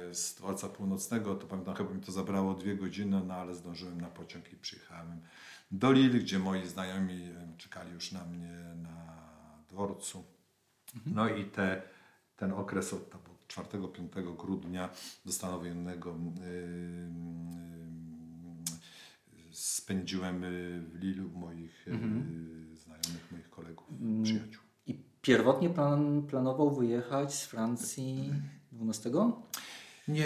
E, Z dworca północnego to pamiętam, chyba mi to zabrało dwie godziny, no ale zdążyłem na pociąg i przyjechałem do Lille, gdzie moi znajomi e, czekali już na mnie na dworcu. No i te, ten okres od, tam od 4-5 grudnia do stanu wojennego yy, yy, spędziłem w Lille u moich yy, znajomych, moich kolegów, przyjaciół. Pierwotnie plan, planował wyjechać z Francji 12? Nie,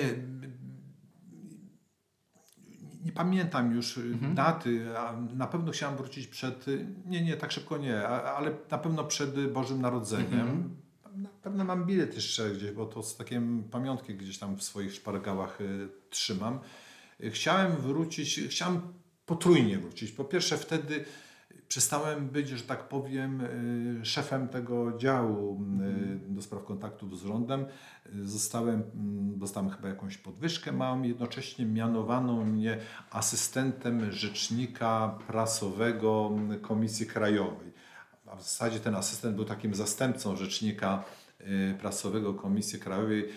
nie pamiętam już y, daty, a na pewno chciałem wrócić przed, y, nie, nie, tak szybko nie, ale na pewno przed Bożym Narodzeniem. Na pewno mam bilet jeszcze gdzieś, bo to z takie pamiątki gdzieś tam w swoich szpargałach y, trzymam. Y, Chciałem wrócić, chciałem potrójnie wrócić. Po pierwsze wtedy przestałem być, że tak powiem, y, szefem tego działu y, do spraw kontaktów z rządem. Zostałem, mm, dostałem chyba jakąś podwyżkę małą, jednocześnie mianowano mnie asystentem rzecznika prasowego Komisji Krajowej. A w zasadzie ten asystent był takim zastępcą rzecznika y, prasowego Komisji Krajowej.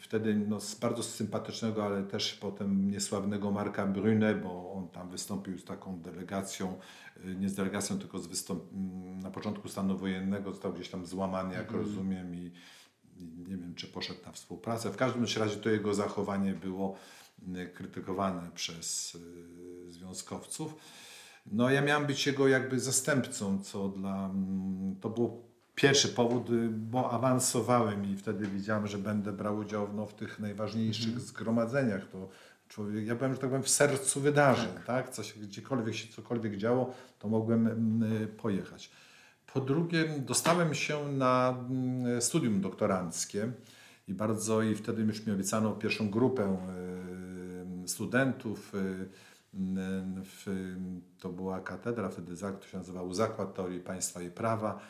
Wtedy no, z bardzo sympatycznego, ale też potem niesławnego Marka Brune, bo on tam wystąpił z taką delegacją, y, nie z delegacją, tylko z wystąp- m, na początku stanu wojennego, został gdzieś tam złamany, jak rozumiem, i, i nie wiem, czy poszedł na współpracę. W każdym razie to jego zachowanie było y, krytykowane przez y, związkowców. No ja miałem być jego jakby zastępcą, co dla... mm, To był pierwszy powód, y, bo awansowałem i wtedy widziałem, że będę brał udział no, w tych najważniejszych zgromadzeniach. To człowiek, ja byłem, że tak powiem, w sercu wydarzeń, tak? Co się, gdziekolwiek się cokolwiek działo, to mogłem mm, pojechać. Po drugie, dostałem się na mm, studium doktoranckie i bardzo, i wtedy już mi obiecano pierwszą grupę y, studentów. Y, w, to była katedra, wtedy to się nazywał Zakład Teorii Państwa i Prawa.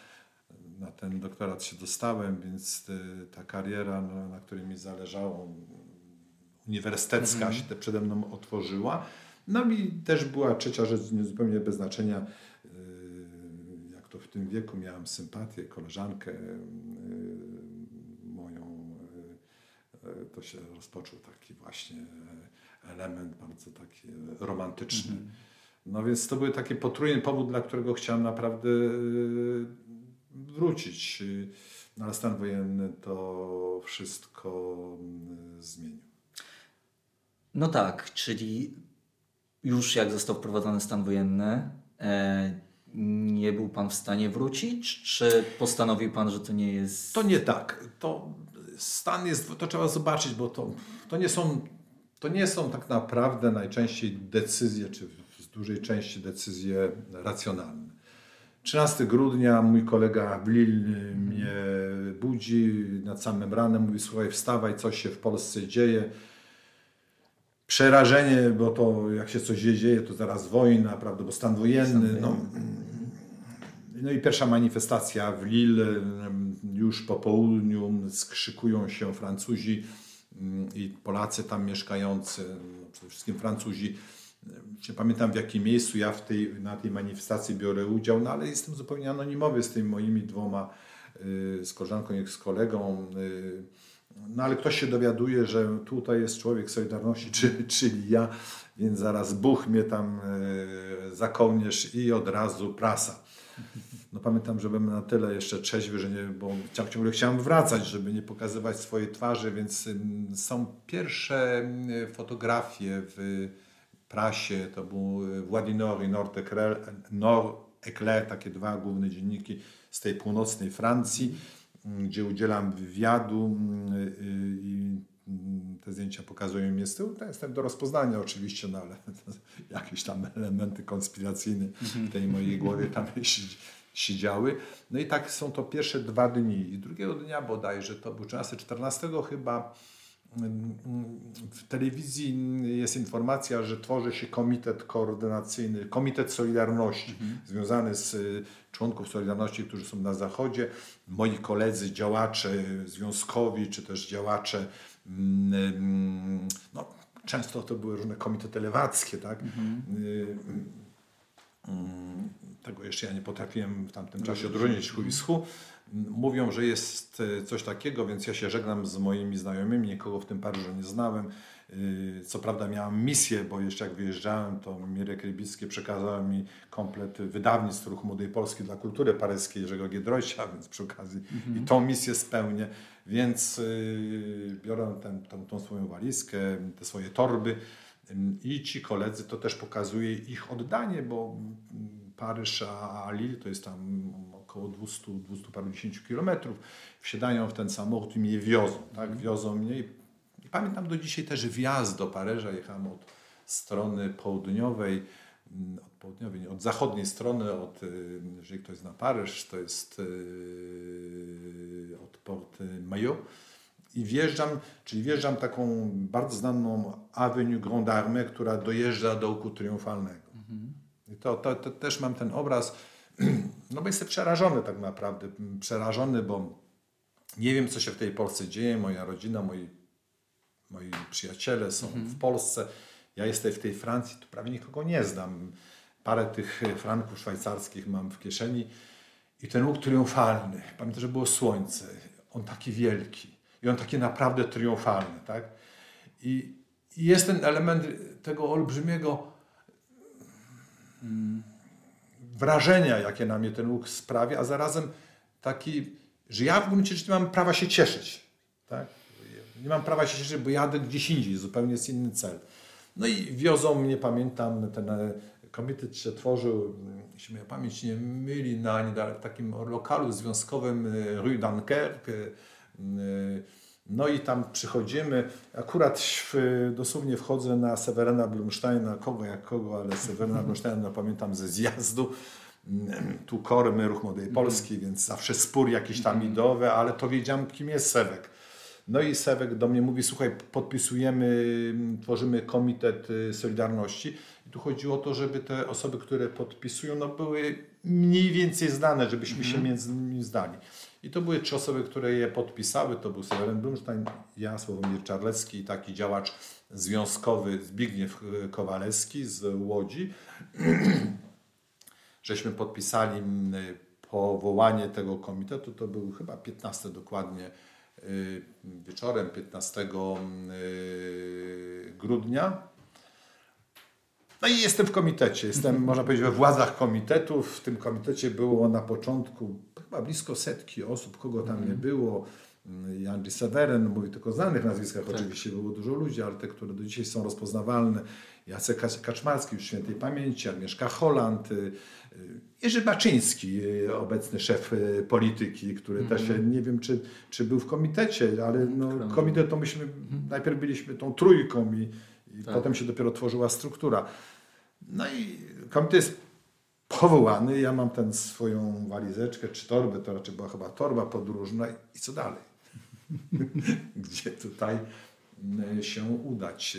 Na ten doktorat się dostałem, więc ta kariera, no, na której mi zależało, uniwersytecka -hmm. się przede mną otworzyła. No i też była trzecia rzecz, zupełnie bez znaczenia, y, jak to w tym wieku miałem sympatię, koleżankę y, moją, y, to się rozpoczął taki właśnie element bardzo taki romantyczny. Mhm. No więc to był taki potrójny powód, dla którego chciałem naprawdę wrócić. Ale stan wojenny to wszystko zmienił. No tak, czyli już jak został wprowadzony stan wojenny, e, nie był Pan w stanie wrócić, czy postanowił Pan, że to nie jest... To nie tak. To stan jest, to trzeba zobaczyć, bo to, to, nie, są, to nie są tak naprawdę najczęściej decyzje, czy w dużej części decyzje racjonalne. 13 grudnia mój kolega w Lille mnie budzi nad samym ranem, mówi słuchaj wstawaj, coś się w Polsce dzieje przerażenie, bo to jak się coś dzieje, to zaraz wojna, prawda, bo stan wojenny. No, no i pierwsza manifestacja w Lille, już po południu skrzykują się Francuzi mm, i Polacy tam mieszkający, no przede wszystkim Francuzi. Nie pamiętam w jakim miejscu ja w tej, na tej manifestacji biorę udział, no ale jestem zupełnie anonimowy z tymi moimi dwoma, y, z koleżanką i z kolegą. Y, no ale ktoś się dowiaduje, że tutaj jest człowiek Solidarności, czyli, czyli ja, więc zaraz Buch mnie tam e, za kołnierz i od razu prasa. No pamiętam, że byłem na tyle jeszcze trzeźwy, że nie, bo ciągle chciałem wracać, żeby nie pokazywać swojej twarzy, więc są pierwsze fotografie w prasie, to był Władinor i Nord Eclair, takie dwa główne dzienniki z tej północnej Francji gdzie udzielam wywiadu mm, y, i mm, te zdjęcia pokazują mnie z tyłu. To jestem do rozpoznania oczywiście, no ale jakieś tam elementy konspiracyjne w tej mojej głowie tam siedziały. No i tak są to pierwsze dwa dni. I drugiego dnia bodajże, to był 13-14 chyba, w telewizji jest informacja, że tworzy się komitet koordynacyjny, komitet Solidarności, mhm. związany z y, członków Solidarności, którzy są na Zachodzie. Moi koledzy, działacze związkowi, czy też działacze, mm, mm, no, często to były różne komitety lewackie, tak? Mhm. Y, mm, tego jeszcze ja nie potrafiłem w tamtym czasie odróżnić hu i schu mówią, że jest e, coś takiego, więc ja się żegnam z moimi znajomymi, nikogo w tym Paryżu nie znałem. E, co prawda miałem misję, bo jeszcze jak wyjeżdżałem, to Mirek Rybicki przekazał mi komplet wydawnictw Ruch Młodej Polski dla kultury paryskiej Jerzego Giedroycia, więc przy okazji mhm. i tą misję spełnię. Więc yy, biorę ten, tą, tą swoją walizkę, te swoje torby i ci koledzy to też pokazuje ich oddanie, bo Paryż a Lille to jest tam około 200, 200 parudziesięciu kilometrów, wsiadają w ten samochód i mnie wiozą, tak, mhm. wiozą mnie i, i pamiętam do dzisiaj też wjazd do Paryża, jechałem od strony południowej, mm, od południowej, od zachodniej strony, od, y, jeżeli ktoś zna Paryż, to jest yy, od Port Maillot i wjeżdżam, czyli wjeżdżam taką bardzo znaną Avenue Grande Armée, która dojeżdża do Łuku Triumfalnego. Mhm. I to, to, to, też mam ten obraz, no bo jestem przerażony tak naprawdę, przerażony, bo nie wiem, co się w tej Polsce dzieje. Moja rodzina, moi, moi przyjaciele są mhm. w Polsce. Ja jestem w tej Francji, tu prawie nikogo nie znam. Parę tych franków szwajcarskich mam w kieszeni. I ten łuk triumfalny, pamiętam, że było słońce, on taki wielki i on taki naprawdę triumfalny, tak? I, i jest ten element tego olbrzymiego mm, wrażenia, jakie na mnie ten łuk sprawia, a zarazem taki, że ja w gruncie rzeczy mam prawa się cieszyć. Tak? Nie mam prawa się cieszyć, bo jadę gdzieś indziej, zupełnie jest inny cel. No i wiozą mnie, pamiętam, ten e, komitet się tworzył, jeśli moja pamięć nie myli, na takim lokalu związkowym e, Rue Dunkerque. No i tam przychodzimy, akurat dosłownie wchodzę na Sewerena Blumsteina, kogo jak kogo, ale Sewerena Blumsteina no, pamiętam ze zjazdu. mm, tu kormy, ruch Młodej Polski, więc zawsze spór jakiś tam ideowy, ale to wiedziałem, kim jest Sewek. No i Sewek do mnie mówi, słuchaj, podpisujemy, tworzymy Komitet y, Solidarności. I tu chodziło o to, żeby te osoby, które podpisują, no były mniej więcej znane, żebyśmy się między nimi zdali. I to były trzy osoby, które je podpisały. To był Seweryn Blumstein, ja, Sławomir Czarlecki i taki działacz związkowy Zbigniew Kowalewski z Łodzi. Żeśmy podpisali powołanie tego komitetu. To był chyba 15 dokładnie y, wieczorem 15 y, grudnia. No i jestem w komitecie, jestem, można powiedzieć, we władzach komitetu. W tym komitecie było na początku chyba blisko setki osób, kogo tam nie było. Andrzej Severen, mówię tylko o znanych nazwiskach, tak. oczywiście było dużo ludzi, ale te, które do dzisiaj są rozpoznawalne. Jacek Kaczmarski, już świętej pamięci, Agnieszka Holland, y, y, Jerzy Baczyński, y, obecny szef polityki, który mm też nie wiem, czy, czy był w komitecie, ale no, komitet to myśmy, mm -hmm. najpierw byliśmy tą trójką i, i tak. potem się dopiero tworzyła struktura. No i komitet jest powołany, ja mam tę swoją walizeczkę czy torbę, to raczej była chyba torba podróżna i co dalej? Gdzie tutaj mm, się udać?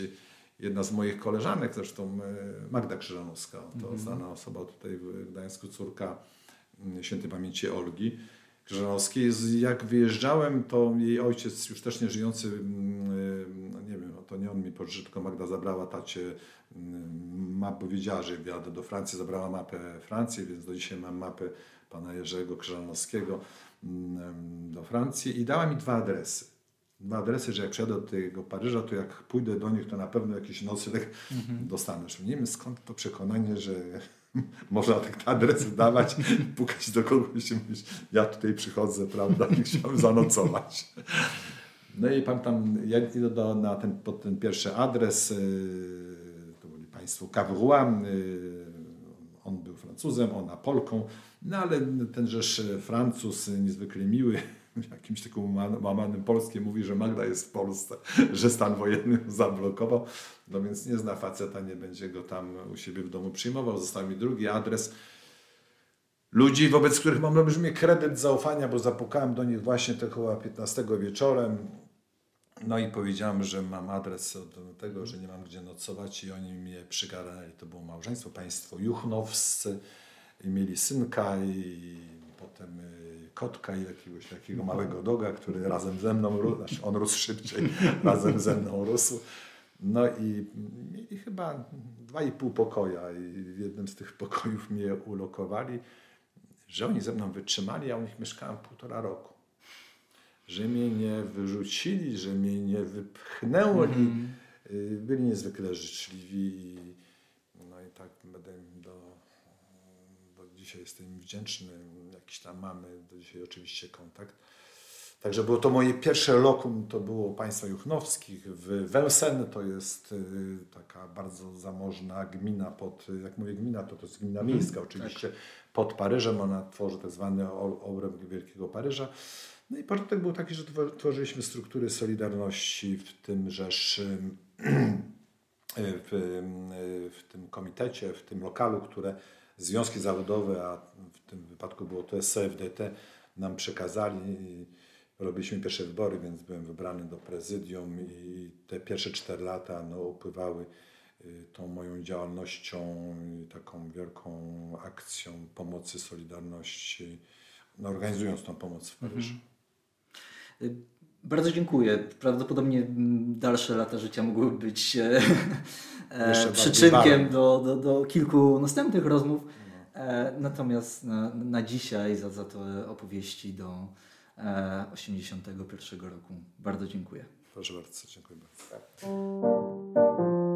Jedna z moich koleżanek, zresztą e, Magda Krzyżanowska, to -hmm. znana osoba tutaj w Gdańsku, córka świętej pamięci Olgi, Krzyżanowskiej. Jak wyjeżdżałem, to jej ojciec, już też nie żyjący, mm, no nie wiem, no to nie on mi pożyczył, tylko Magda zabrała tacie mm, mapę, wiedziała, że jadę do Francji, zabrała mapę Francji, więc do dzisiaj mam mapę pana Jerzego Krzyżanowskiego mm, do Francji i dała mi dwa adresy. Dwa adresy, że jak przyjadę do tego Paryża, to jak pójdę do nich, to na pewno jakiś nocleg mm -hmm. dostanę. Nie wiem skąd to przekonanie, że można tak adres dawać, pukać do kogoś i mówić, ja tutaj przychodzę, prawda, chciałem zanocować. No i pan tam, ja idę do, na ten, pod ten pierwszy adres, yy, to byli państwo Cavrois, yy, on był Francuzem, ona Polką, no ale tenżeż Francuz niezwykle miły, jakimś takim łamanym polskim mówi, że Magda jest w Polsce, że stan wojenny zablokował, no więc nie zna faceta, nie będzie go tam u siebie w domu przyjmował. Został mi drugi adres ludzi, wobec których mam olbrzymi kredyt zaufania, bo zapukałem do nich właśnie tego 15 wieczorem. No i powiedziałem, że mam adres do tego, że nie mam gdzie nocować i oni mnie przygarnęli. To było małżeństwo, państwo juchnowscy i mieli synka i potem y, kotka i jakiegoś takiego małego doga, który razem ze mną, znaczy on rósł szybciej, razem ze mną rósł. No i mieli chyba dwa i pół pokoja i w jednym z tych pokojów mnie ulokowali, że oni ze mną wytrzymali, ja u nich mieszkałem półtora roku. Że mnie nie wyrzucili, że mnie nie wypchnęli. Mm -hmm. Byli niezwykle życzliwi. No i tak będę dzisiaj jestem im wdzięczny jakiś tam mamy do dzisiaj oczywiście kontakt. Także było to moje pierwsze lokum, to było państwa Juchnowskich w Welsen, to jest y, taka bardzo zamożna gmina pod, jak mówię gmina, to to jest gmina mhm, miejska oczywiście, tak. pod Paryżem, ona tworzy tak zwany obręb Wielkiego Paryża. No i początek był taki, że tworzyliśmy struktury Solidarności w tym rzesz, w, w tym komitecie, w tym lokalu, które związki zawodowe, a w tym wypadku było to SFDT, nam przekazali. Robiliśmy pierwsze wybory, więc byłem wybrany do prezydium i te pierwsze cztery lata no, upływały y, tą moją działalnością, taką wielką akcją pomocy, solidarności, no, organizując tą pomoc w Paryżu. Mhm. Bardzo dziękuję. Prawdopodobnie dalsze lata życia mogłyby być e, e przyczynkiem do, do, do kilku następnych rozmów. E, natomiast na, na dzisiaj za, za te opowieści do e, 81 roku bardzo dziękuję. Proszę bardzo, dziękuję bardzo.